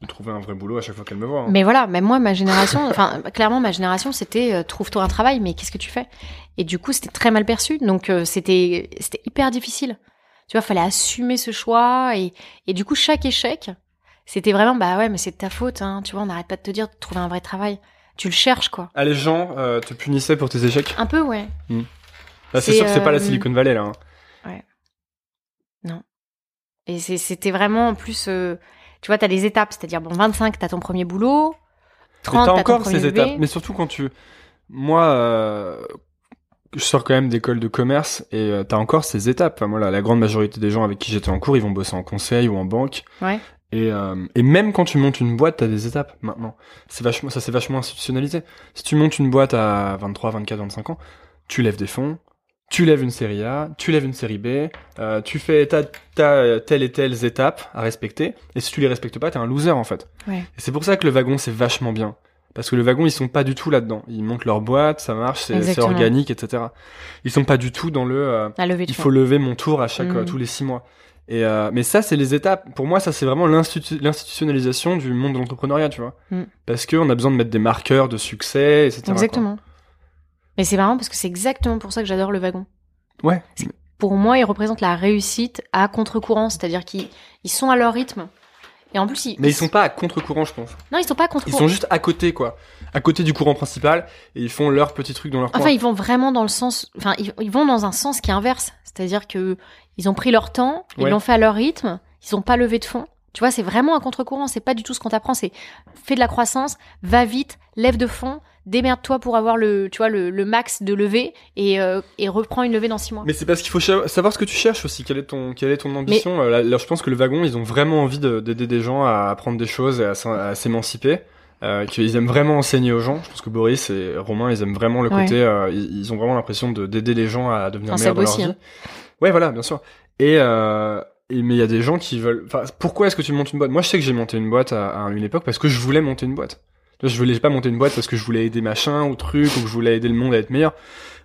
Speaker 1: de trouver un vrai boulot à chaque fois qu'elle me voit. Hein.
Speaker 2: Mais voilà, même moi, ma génération, enfin, clairement, ma génération, c'était euh, trouve-toi un travail, mais qu'est-ce que tu fais? Et du coup, c'était très mal perçu, donc euh, c'était c'était hyper difficile. Tu vois, fallait assumer ce choix, et, et du coup, chaque échec, c'était vraiment, bah ouais, mais c'est de ta faute, hein, tu vois, on n'arrête pas de te dire de trouver un vrai travail. tu le cherches quoi.
Speaker 1: Ah, les gens euh, te punissaient pour tes échecs?
Speaker 2: Un peu, ouais.
Speaker 1: Bah, C'est
Speaker 2: C'est,
Speaker 1: sûr que c'est pas la Silicon Valley, là. hein.
Speaker 2: Et c'est- c'était vraiment en plus, euh, tu vois, t'as des étapes, c'est-à-dire bon, 25, t'as ton premier boulot,
Speaker 1: Mais
Speaker 2: 30,
Speaker 1: t'as
Speaker 2: t'as ton
Speaker 1: encore
Speaker 2: premier
Speaker 1: ces
Speaker 2: bébé.
Speaker 1: étapes. Mais surtout quand tu... Moi, euh, je sors quand même d'école de commerce et euh, t'as encore ces étapes. Enfin, moi, la, la grande majorité des gens avec qui j'étais en cours, ils vont bosser en conseil ou en banque.
Speaker 2: Ouais.
Speaker 1: Et, euh, et même quand tu montes une boîte, t'as des étapes maintenant. C'est vachement, ça c'est vachement institutionnalisé. Si tu montes une boîte à 23, 24, 25 ans, tu lèves des fonds, tu lèves une série A, tu lèves une série B, euh, tu fais t'as, t'as euh, telle et telles étapes à respecter. Et si tu les respectes pas, t'es un loser en fait.
Speaker 2: Ouais.
Speaker 1: Et c'est pour ça que le wagon c'est vachement bien. Parce que le wagon, ils sont pas du tout là-dedans. Ils montent leur boîte, ça marche, c'est, c'est
Speaker 2: Exactement.
Speaker 1: organique, etc. Ils sont pas du tout dans le. euh, il faut lever mon tour à chaque
Speaker 2: Mhm.
Speaker 1: euh, tous les six mois. Et euh, mais ça, c'est les étapes. Pour moi, ça c'est vraiment l'institu- l'institutionnalisation du monde de l'entrepreneuriat, tu vois.
Speaker 2: Mm.
Speaker 1: Parce que on a besoin de mettre des marqueurs de succès, etc. quoi.
Speaker 2: Mais c'est marrant parce que c'est exactement pour ça que j'adore le wagon.
Speaker 1: Ouais.
Speaker 2: Pour moi, ils représentent la réussite à contre-courant, c'est-à-dire qu'ils ils sont à leur rythme. Et en plus, ils,
Speaker 1: Mais ils sont pas à contre-courant, je pense.
Speaker 2: non, ils sont pas à
Speaker 1: Ils
Speaker 2: contre-courant.
Speaker 1: sont juste à côté, quoi. À côté du courant principal, et ils font leur petit truc dans leur coin.
Speaker 2: Enfin, ils vont vraiment dans le sens, enfin, ils, ils vont dans un sens qui est inverse. C'est-à-dire que ils ont pris leur temps, ils
Speaker 1: Ouais.
Speaker 2: l'ont fait à leur rythme, ils ont pas levé de fond. Tu vois, c'est vraiment un contre-courant. C'est pas du tout ce qu'on t'apprend. C'est fais de la croissance, va vite, lève de fond, démerde-toi pour avoir le, tu vois, le, le max de levée et, euh, et reprends une levée dans six mois.
Speaker 1: Mais c'est parce qu'il faut savoir ce que tu cherches aussi. Quelle est ton, quelle est ton ambition? Euh, là, là, je pense que le wagon, ils ont vraiment envie de- d'aider des gens à apprendre des choses et à, s'émanciper. Euh, qu'ils aiment vraiment enseigner aux gens. Je pense que Boris et Romain, ils aiment vraiment le
Speaker 2: Ouais.
Speaker 1: côté. euh, ils, ils ont vraiment l'impression de d'aider les gens à devenir meilleurs dans
Speaker 2: Seb
Speaker 1: leur
Speaker 2: aussi,
Speaker 1: vie.
Speaker 2: hein.
Speaker 1: Ouais, voilà, bien sûr. Et, euh, et mais il y a des gens qui veulent. Enfin, pourquoi est-ce que tu montes une boîte? Moi, je sais que j'ai monté une boîte à, à une époque parce que je voulais monter une boîte. Je voulais pas monter une boîte parce que je voulais aider machin ou truc ou que je voulais aider le monde à être meilleur.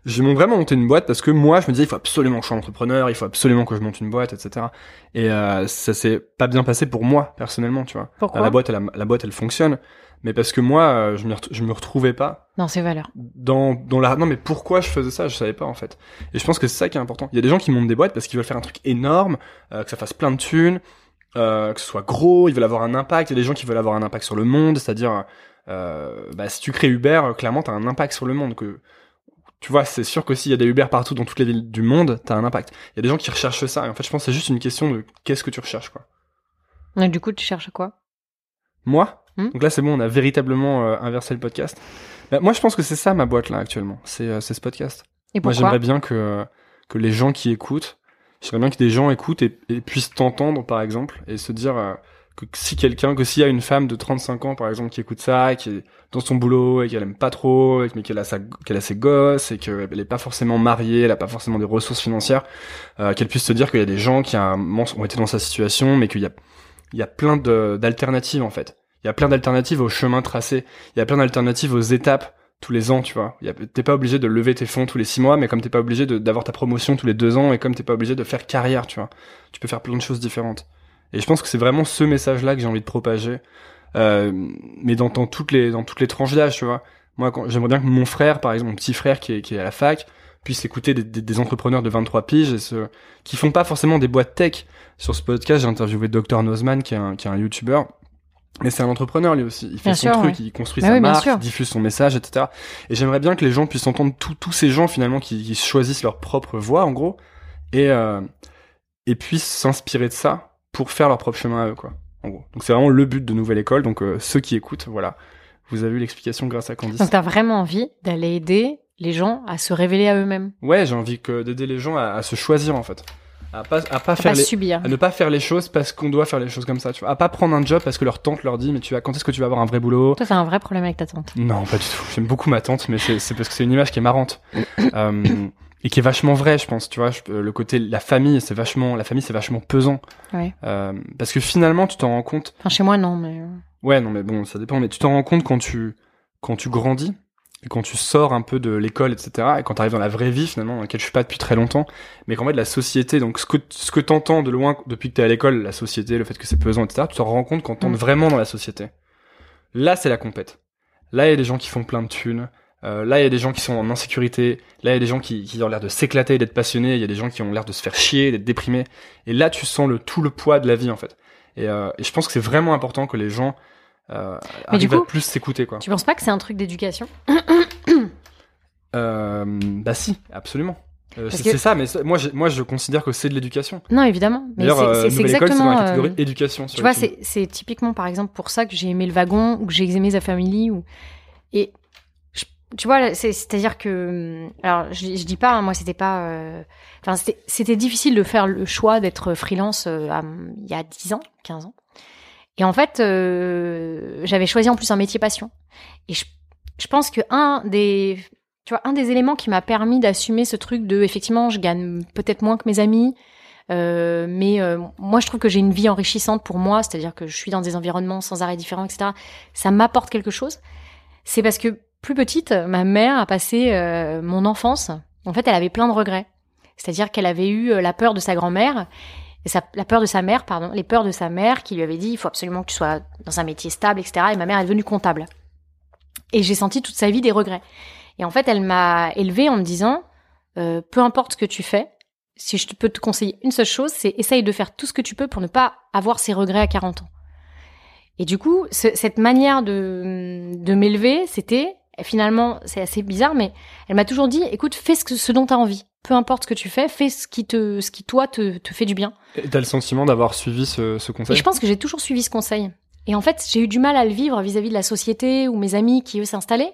Speaker 1: J'ai mon- vraiment monté une boîte parce que moi, je me disais, il faut absolument que je sois entrepreneur, il faut absolument que je monte une boîte, etc. Et euh, ça s'est pas bien passé pour moi personnellement, tu vois.
Speaker 2: Pourquoi
Speaker 1: la boîte, elle, la boîte, elle fonctionne, mais parce que moi, euh, je, ret- je me retrouvais pas
Speaker 2: Dans ses valeurs.
Speaker 1: dans dans la. Non, mais pourquoi je faisais ça Je savais pas en fait. Et je pense que c'est ça qui est important. Il y a des gens qui montent des boîtes parce qu'ils veulent faire un truc énorme, euh, que ça fasse plein de thunes, euh, que ce soit gros, ils veulent avoir un impact. Il y a des gens qui veulent avoir un impact sur le monde, c'est-à-dire, bah, si tu crées Uber, euh, clairement, t'as un impact sur le monde. Que tu vois, c'est sûr que s'il y a des Uber partout dans toutes les villes du monde, t'as un impact. Il y a des gens qui recherchent ça. Et en fait, je pense que c'est juste une question de qu'est-ce que tu recherches, quoi.
Speaker 2: Et du coup, tu cherches quoi?
Speaker 1: Moi?
Speaker 2: Hmm?
Speaker 1: Donc là, c'est bon, on a véritablement euh, inversé le podcast. Bah, moi, je pense que c'est ça ma boîte là actuellement. C'est euh, ce podcast.
Speaker 2: Et
Speaker 1: Moi, j'aimerais bien que, que les gens qui écoutent, j'aimerais bien que des gens écoutent et, et puissent t'entendre, par exemple, et se dire euh, que si quelqu'un, que s'il y a une femme de 35 ans, par exemple, qui écoute ça, qui est dans son boulot et qu'elle aime pas trop, mais qu'elle a, sa, qu'elle a ses gosses et qu'elle est pas forcément mariée, elle a pas forcément des ressources financières, euh, qu'elle puisse se dire qu'il y a des gens qui ont été dans sa situation, mais qu'il y a, il y a plein d'alternatives, en fait. Il y a plein d'alternatives au chemin tracé. Il y a plein d'alternatives aux étapes tous les ans, tu vois. T'es pas obligé de lever tes fonds tous les six mois, mais comme t'es pas obligé d'avoir ta promotion tous les deux ans, et comme t'es pas obligé de faire carrière, tu vois. Tu peux faire plein de choses différentes. Et je pense que c'est vraiment ce message-là que j'ai envie de propager, euh, mais dans, dans toutes les dans toutes les tranches d'âge, tu vois. Moi, j'aimerais bien que mon frère, par exemple, mon petit frère qui est, qui est à la fac, puisse écouter des, des, des entrepreneurs de 23 piges et ce, qui font pas forcément des boîtes tech. Sur ce podcast, j'ai interviewé Dr Nozman, qui est un, qui est un YouTuber. Mais c'est un entrepreneur lui aussi. Il fait
Speaker 2: Bien
Speaker 1: son
Speaker 2: sûr,
Speaker 1: truc,
Speaker 2: ouais.
Speaker 1: il construit
Speaker 2: Bah
Speaker 1: sa
Speaker 2: oui,
Speaker 1: marque, il diffuse son message, etc. Et j'aimerais bien que les gens puissent entendre tous tous ces gens finalement qui, qui choisissent leur propre voie en gros et euh, et puissent s'inspirer de ça pour faire leur propre chemin à eux quoi. En gros. Donc c'est vraiment le but de Nouvelle École. Donc euh, ceux qui écoutent, voilà, vous avez eu l'explication grâce à Candice.
Speaker 2: Donc, t'as vraiment envie d'aller aider les gens à se révéler à eux-mêmes,
Speaker 1: Ouais, j'ai envie que d'aider les gens à, à se choisir en fait, à pas à pas
Speaker 2: à
Speaker 1: faire
Speaker 2: pas
Speaker 1: les
Speaker 2: subir.
Speaker 1: à ne pas faire les choses parce qu'on doit faire les choses comme ça, tu vois. À pas prendre un job parce que leur tante leur dit mais tu vas quand est-ce que tu vas avoir un vrai boulot?
Speaker 2: Toi, t'as un vrai problème avec ta tante.
Speaker 1: Non, pas du tout. J'aime beaucoup ma tante, mais c'est c'est parce que c'est une image qui est marrante euh, et qui est vachement vraie, je pense. Tu vois, je- le côté la famille, c'est vachement la famille, c'est vachement pesant
Speaker 2: Ouais.
Speaker 1: Euh, parce que finalement, tu t'en rends compte.
Speaker 2: Enfin, chez moi, non, mais. euh,
Speaker 1: Ouais, non, mais bon, ça dépend. Mais tu t'en rends compte quand tu quand tu grandis et quand tu sors un peu de l'école, etc. Et quand tu arrives dans la vraie vie, finalement, dans laquelle je suis pas depuis très longtemps, mais qu'en fait la société, donc ce que ce que t'entends de loin depuis que t'es à l'école, la société, le fait que c'est pesant, etc. Tu t'en rends compte quand t'entres
Speaker 2: Mm.
Speaker 1: vraiment dans la société. Là, c'est la compète. Là, il y a des gens qui font plein de thunes. Euh, là, il y a des gens qui sont en insécurité. Là, il y a des gens qui, qui ont l'air de s'éclater, d'être passionnés. Il y a des gens qui ont l'air de se faire chier, d'être déprimés. Et là, tu sens le tout le poids de la vie, en fait. Et, euh, et je pense que c'est vraiment important que les gens euh,
Speaker 2: Mais du
Speaker 1: arrive à plus s'écouter quoi.
Speaker 2: Tu penses pas que c'est un truc d'éducation?
Speaker 1: Euh, bah si, absolument. Euh, c'est
Speaker 2: que-
Speaker 1: ça, mais moi je, moi je considère que c'est de l'éducation.
Speaker 2: Non, évidemment. Mais
Speaker 1: D'ailleurs,
Speaker 2: c'est-
Speaker 1: Nouvelle École, dans
Speaker 2: exactement.
Speaker 1: la catégorie
Speaker 2: euh,
Speaker 1: éducation. Sur
Speaker 2: Tu vois, c'est typiquement, par exemple, pour ça que j'ai aimé le wagon ou que j'ai aimé The Family. Ou... Et tu vois, c'est- c'est-à-dire que. Alors, je, je dis pas, hein, moi, c'était pas. euh, Enfin, c'était- c'était difficile de faire le choix d'être freelance euh, il y a 10 ans, 15 ans. Et en fait, euh, j'avais choisi en plus un métier passion. Et je, je pense que un des. Tu vois, un des éléments qui m'a permis d'assumer ce truc de, effectivement, je gagne peut-être moins que mes amis, euh, mais euh, moi, je trouve que j'ai une vie enrichissante pour moi, c'est-à-dire que je suis dans des environnements sans arrêt différents, etc. Ça m'apporte quelque chose. C'est parce que plus petite, ma mère a passé euh, mon enfance. En fait, elle avait plein de regrets. C'est-à-dire qu'elle avait eu euh, la peur de sa grand-mère, et la peur de sa mère, pardon, les peurs de sa mère qui lui avait dit il faut absolument que tu sois dans un métier stable, etc. Et ma mère est devenue comptable. Et j'ai senti toute sa vie des regrets. Et en fait, elle m'a élevée en me disant euh, peu importe ce que tu fais, si je peux te conseiller une seule chose, c'est essaye de faire tout ce que tu peux pour ne pas avoir ces regrets à 40 ans. Et du coup, ce- cette manière de, de m'élever, c'était finalement, c'est assez bizarre, mais elle m'a toujours dit, écoute, fais ce, que- ce dont tu as envie. Peu importe ce que tu fais, fais ce qui, te, ce qui toi, te, te fait du bien.
Speaker 1: Et T'as le sentiment d'avoir suivi ce, ce
Speaker 2: Et
Speaker 1: conseil
Speaker 2: je pense que j'ai toujours suivi ce conseil. Et en fait, j'ai eu du mal à le vivre vis-à-vis de la société ou mes amis qui, eux, s'installaient,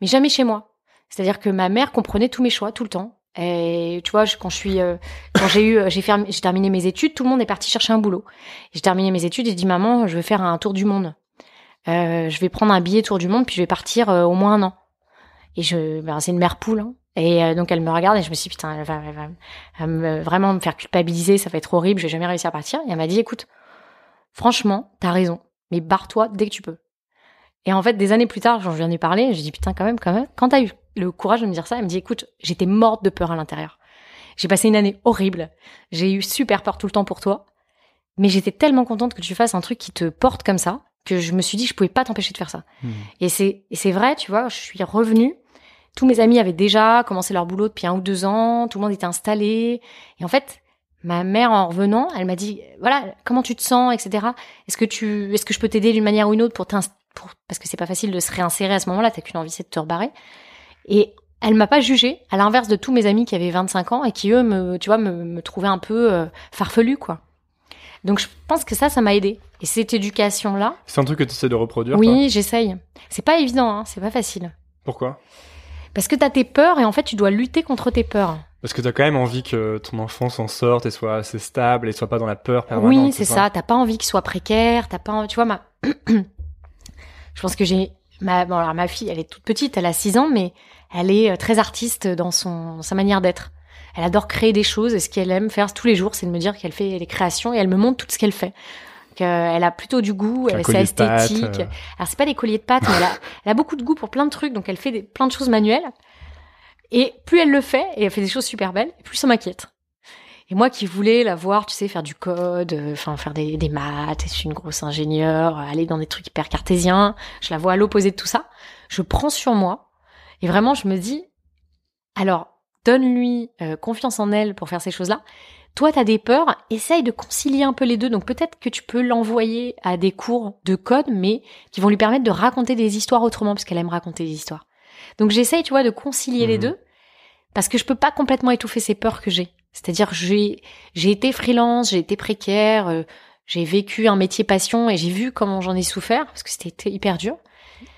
Speaker 2: mais jamais chez moi. C'est-à-dire que ma mère comprenait tous mes choix, tout le temps. Et tu vois, je- quand je suis, euh, quand j'ai eu, j'ai fermé- j'ai terminé mes études, tout le monde est parti chercher un boulot. J'ai terminé mes études et j'ai dit maman, je vais faire un tour du monde. Euh, je vais prendre un billet tour du monde puis je vais partir euh, au moins un an. Et je, ben, c'est une mère poule. hein. Et euh, donc elle me regarde et je me suis dit, putain, elle va, elle va- elle me- vraiment me faire culpabiliser, ça va être horrible, je vais jamais réussir à partir. Et elle m'a dit, écoute, franchement, t'as raison, mais barre-toi dès que tu peux. Et en fait, des années plus tard, j'en viens ai parlé, j'ai dit, putain, quand même, quand même, quand t'as eu le courage de me dire ça, elle me dit, écoute, j'étais morte de peur à l'intérieur. J'ai passé une année horrible, j'ai eu super peur tout le temps pour toi, mais j'étais tellement contente que tu fasses un truc qui te porte comme ça, que je me suis dit, je pouvais pas t'empêcher de faire ça.
Speaker 1: Hmm.
Speaker 2: Et c'est, et c'est vrai, tu vois, je suis revenue. Tous mes amis avaient déjà commencé leur boulot depuis un ou deux ans. Tout le monde était installé. Et en fait, ma mère, en revenant, elle m'a dit, voilà, comment tu te sens, etc. Est-ce que tu, est-ce que je peux t'aider d'une manière ou une autre pour pour, parce que c'est pas facile de se réinsérer à ce moment-là. T'as qu'une envie, c'est de te rebarrer. Et elle m'a pas jugée, à l'inverse de tous mes amis qui avaient 25 ans et qui eux me, tu vois, me, me trouvaient un peu euh, farfelu, quoi. Donc je pense que ça, ça m'a aidé. Et cette éducation-là,
Speaker 1: C'est un truc que tu essaies de reproduire
Speaker 2: oui, j'essaye. C'est pas évident, hein, c'est pas facile.
Speaker 1: Pourquoi?
Speaker 2: Parce que t'as tes peurs et en fait tu dois lutter contre tes peurs.
Speaker 1: Parce que t'as quand même envie que ton enfant s'en sorte et soit assez stable et soit pas dans la peur permanente.
Speaker 2: oui, c'est ça. T'as pas envie qu'il soit précaire. T'as pas, envie- tu vois ma. Je pense que j'ai ma. Bon alors ma fille, elle est toute petite, elle a 6 ans, mais elle est euh, très artiste dans son dans sa manière d'être. Elle adore créer des choses et ce qu'elle aime faire tous les jours, c'est de me dire qu'elle fait des créations et elle me montre tout ce qu'elle fait. Qu'elle a plutôt du goût, elle c'est
Speaker 1: pâtes,
Speaker 2: esthétique.
Speaker 1: euh.
Speaker 2: Alors c'est pas des colliers de pâtes, mais elle a, elle a beaucoup de goût pour plein de trucs, donc elle fait des, plein de choses manuelles. Et plus elle le fait, et elle fait des choses super belles, plus ça m'inquiète. Et moi qui voulais la voir, tu sais, faire du code, euh, enfin faire des, des maths, être une grosse ingénieure, euh, aller dans des trucs hyper cartésiens, je la vois à l'opposé de tout ça. Je prends sur moi, et vraiment je me dis, alors donne-lui euh, confiance en elle pour faire ces choses-là. Toi, t'as des peurs, essaye de concilier un peu les deux. Donc peut-être que tu peux l'envoyer à des cours de code, mais qui vont lui permettre de raconter des histoires autrement, parce qu'elle aime raconter des histoires. Donc j'essaye, tu vois, de concilier les
Speaker 1: Mhm.
Speaker 2: deux, parce que je peux pas complètement étouffer ces peurs que j'ai. C'est-à-dire, j'ai j'ai été freelance, j'ai été précaire, euh, j'ai vécu un métier passion et j'ai vu comment j'en ai souffert, parce que c'était hyper dur.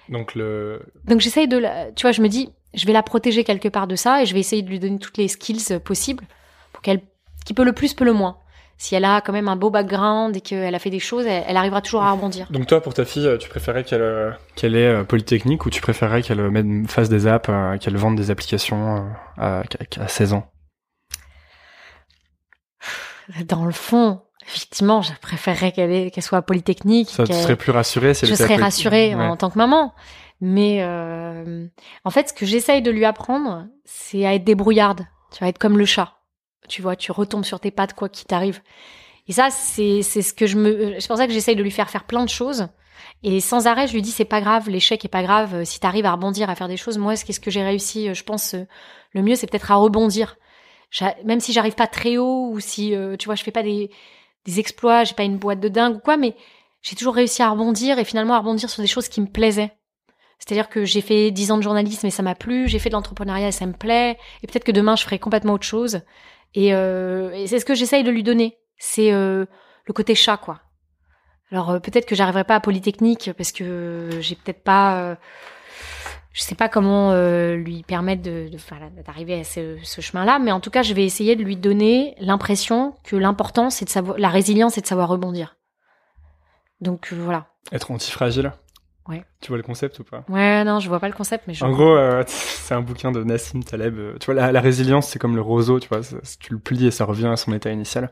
Speaker 1: Donc le.
Speaker 2: Donc j'essaye de la, tu vois, je me dis, je vais la protéger quelque part de ça et je vais essayer de lui donner toutes les skills euh, possibles pour qu'elle, qui peut le plus, peut le moins. Si elle a quand même un beau background et qu'elle a fait des choses, elle, elle arrivera toujours à rebondir.
Speaker 1: Donc toi, pour ta fille, euh, tu préférais qu'elle euh, qu'elle ait Polytechnique ou tu préférais qu'elle fasse des apps, qu'elle vende des applications à, à- à 16 ans?
Speaker 2: Dans le fond, effectivement, je préférerais qu'elle soit à polytechnique.
Speaker 1: Ça, tu serais plus rassurée si elle
Speaker 2: je serais rassurée
Speaker 1: Ouais.
Speaker 2: en tant que maman. Mais euh, en fait, ce que j'essaye de lui apprendre, c'est à être débrouillarde. Tu vas être comme le chat. Tu vois, tu retombes sur tes pattes quoi qu'il t'arrive. Et ça, c'est ce que je me. C'est pour ça que j'essaye de lui faire faire plein de choses. Et sans arrêt, je lui dis c'est pas grave, l'échec est pas grave. euh, Si t'arrives à rebondir, à faire des choses, moi, qu'est-ce que j'ai réussi euh, Je pense euh, le mieux, c'est peut-être à rebondir. Même si j'arrive pas très haut ou si euh, tu vois, je fais pas des des exploits, j'ai pas une boîte de dingue ou quoi, mais j'ai toujours réussi à rebondir et finalement à rebondir sur des choses qui me plaisaient. C'est-à-dire que j'ai fait 10 ans de journalisme et ça m'a plu, j'ai fait de l'entrepreneuriat et ça me plaît, et peut-être que demain je ferai complètement autre chose. Et, euh, c'est ce que j'essaye de lui donner. C'est euh, le côté chat, quoi. Alors euh, peut-être que j'arriverai pas à Polytechnique parce que j'ai peut-être pas, je sais pas comment lui permettre d'arriver à ce, ce chemin-là, mais en tout cas je vais essayer de lui donner l'impression que l'important c'est de savoir, la résilience c'est de savoir rebondir. Donc voilà.
Speaker 1: Être antifragile.
Speaker 2: Ouais.
Speaker 1: Tu vois le concept ou pas?
Speaker 2: Ouais, non, je vois pas le concept, mais je.
Speaker 1: En gros, euh, c'est un bouquin de Nassim Taleb. euh, Tu vois, la, la résilience, c'est comme le roseau, tu vois, tu le plies et ça revient à son état initial.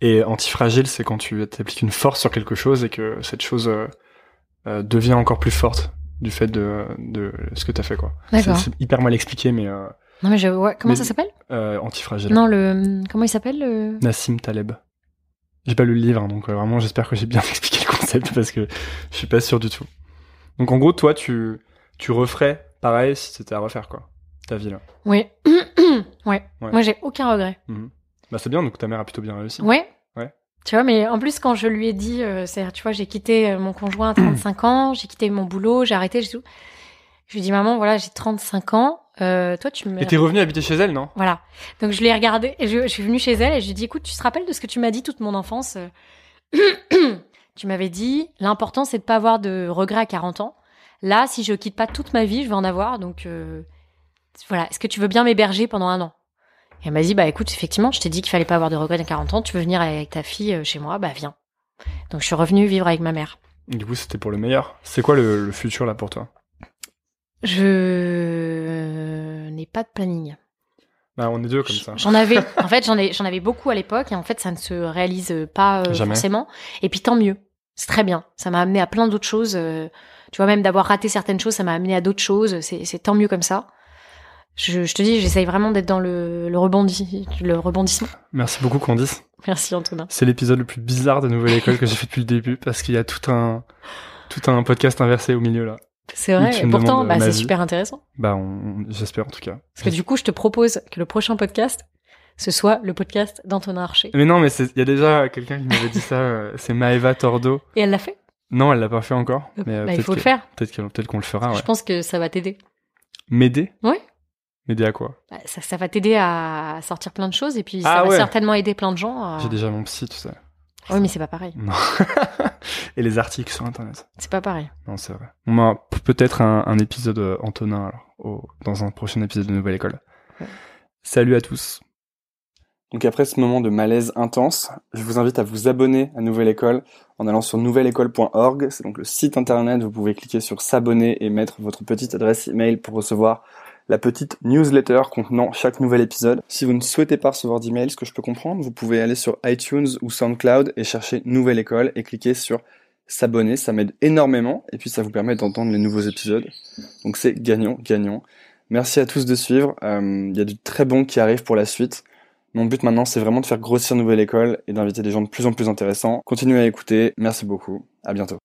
Speaker 1: Et antifragile, c'est quand tu appliques une force sur quelque chose et que cette chose euh, euh, devient encore plus forte du fait de, de ce que t'as fait, quoi. C'est
Speaker 2: D'accord.
Speaker 1: c'est hyper mal expliqué, mais
Speaker 2: Non mais je. Ouais, comment
Speaker 1: Mais-
Speaker 2: ça s'appelle?
Speaker 1: antifragile.
Speaker 2: Non, le. Comment il s'appelle le.
Speaker 1: Nassim Taleb. J'ai pas lu le livre, hein, donc vraiment j'espère que j'ai bien expliqué le concept parce que je suis pas sûr du tout. Donc en gros, toi, tu, tu referais pareil si c'était à refaire, quoi. Ta vie là.
Speaker 2: Oui. ouais.
Speaker 1: Ouais.
Speaker 2: Moi j'ai aucun regret.
Speaker 1: Bah c'est bien, donc ta mère a plutôt bien réussi.
Speaker 2: Ouais.
Speaker 1: Ouais.
Speaker 2: Tu vois, mais en plus, quand je lui ai dit, euh, c'est, tu vois, j'ai quitté euh, mon conjoint à 35 ans, j'ai quitté mon boulot, j'ai arrêté, j'ai tout. Je lui ai dit, maman, voilà, j'ai 35 ans, euh, toi, tu me.
Speaker 1: Et t'es revenu habiter chez elle, non?
Speaker 2: Voilà. Donc, je l'ai regardé, et je, je suis venue chez elle, et je lui ai dit, écoute, tu te rappelles de ce que tu m'as dit toute mon enfance Tu m'avais dit, l'important, c'est de pas avoir de regrets à 40 ans. Là, si je quitte pas toute ma vie, je vais en avoir, donc, euh, voilà. Est-ce que tu veux bien m'héberger pendant un an? Et elle m'a dit, bah écoute, effectivement, je t'ai dit qu'il fallait pas avoir de regrets à 40 ans, tu veux venir avec ta fille euh, chez moi, bah viens. Donc je suis revenue vivre avec ma mère.
Speaker 1: Du coup, c'était pour le meilleur. C'est quoi le, le futur là pour toi?
Speaker 2: Je n'ai pas de planning.
Speaker 1: Bah on est deux comme ça.
Speaker 2: J'en avais, en fait, j'en ai, j'en avais beaucoup à l'époque, et en fait, ça ne se réalise pas euh, forcément. Et puis tant mieux, c'est très bien. Ça m'a amené à plein d'autres choses. euh, tu vois, même d'avoir raté certaines choses, ça m'a amené à d'autres choses. C'est, tant mieux comme ça. Je, je te dis, j'essaye vraiment d'être dans le, le rebondi, le rebondissement.
Speaker 1: Merci beaucoup Candice.
Speaker 2: Merci Antonin.
Speaker 1: C'est l'épisode le plus bizarre de Nouvelle École que j'ai fait depuis le début parce qu'il y a tout un tout un podcast inversé au milieu là.
Speaker 2: C'est vrai. Et pourtant, bah, c'est super intéressant.
Speaker 1: Bah j'espère en tout cas.
Speaker 2: Parce que du coup, je te propose que le prochain podcast, ce soit le podcast d'Antonin Archer.
Speaker 1: Mais non, mais il y a déjà quelqu'un qui m'avait dit ça. euh, C'est Maeva Tordo.
Speaker 2: Et elle l'a fait
Speaker 1: Non, elle l'a pas fait encore. Mais euh,
Speaker 2: Bah, Il faut le faire.
Speaker 1: Peut-être qu'on le fera. Ouais.
Speaker 2: Je pense que ça va t'aider.
Speaker 1: M'aider?
Speaker 2: Ouais.
Speaker 1: M'aider à quoi?
Speaker 2: Bah, Ça, ça va t'aider à sortir plein de choses et puis
Speaker 1: Ah
Speaker 2: ça va
Speaker 1: ouais.
Speaker 2: certainement aider plein de gens. à-
Speaker 1: J'ai déjà mon psy, tout ça.
Speaker 2: Oui, mais c'est pas pareil.
Speaker 1: Non. Et les articles sur internet.
Speaker 2: C'est pas pareil.
Speaker 1: Non, c'est vrai. On a peut-être un, un épisode euh, Antonin alors, au- dans un prochain épisode de Nouvelle École.
Speaker 2: Ouais.
Speaker 1: Salut à tous. Donc après ce moment de malaise intense, je vous invite à vous abonner à Nouvelle École en allant sur nouvelleécole.org. C'est donc le site internet. Vous pouvez cliquer sur s'abonner et mettre votre petite adresse email pour recevoir la petite newsletter contenant chaque nouvel épisode. Si vous ne souhaitez pas recevoir d'email, ce que je peux comprendre, vous pouvez aller sur iTunes ou SoundCloud et chercher Nouvelle École et cliquer sur s'abonner. Ça m'aide énormément et puis ça vous permet d'entendre les nouveaux épisodes. Donc c'est gagnant, gagnant. Merci à tous de suivre. Euh, Il y a du très bon qui arrive pour la suite. Mon but maintenant, c'est vraiment de faire grossir Nouvelle École et d'inviter des gens de plus en plus intéressants. Continuez à écouter. Merci beaucoup. À bientôt.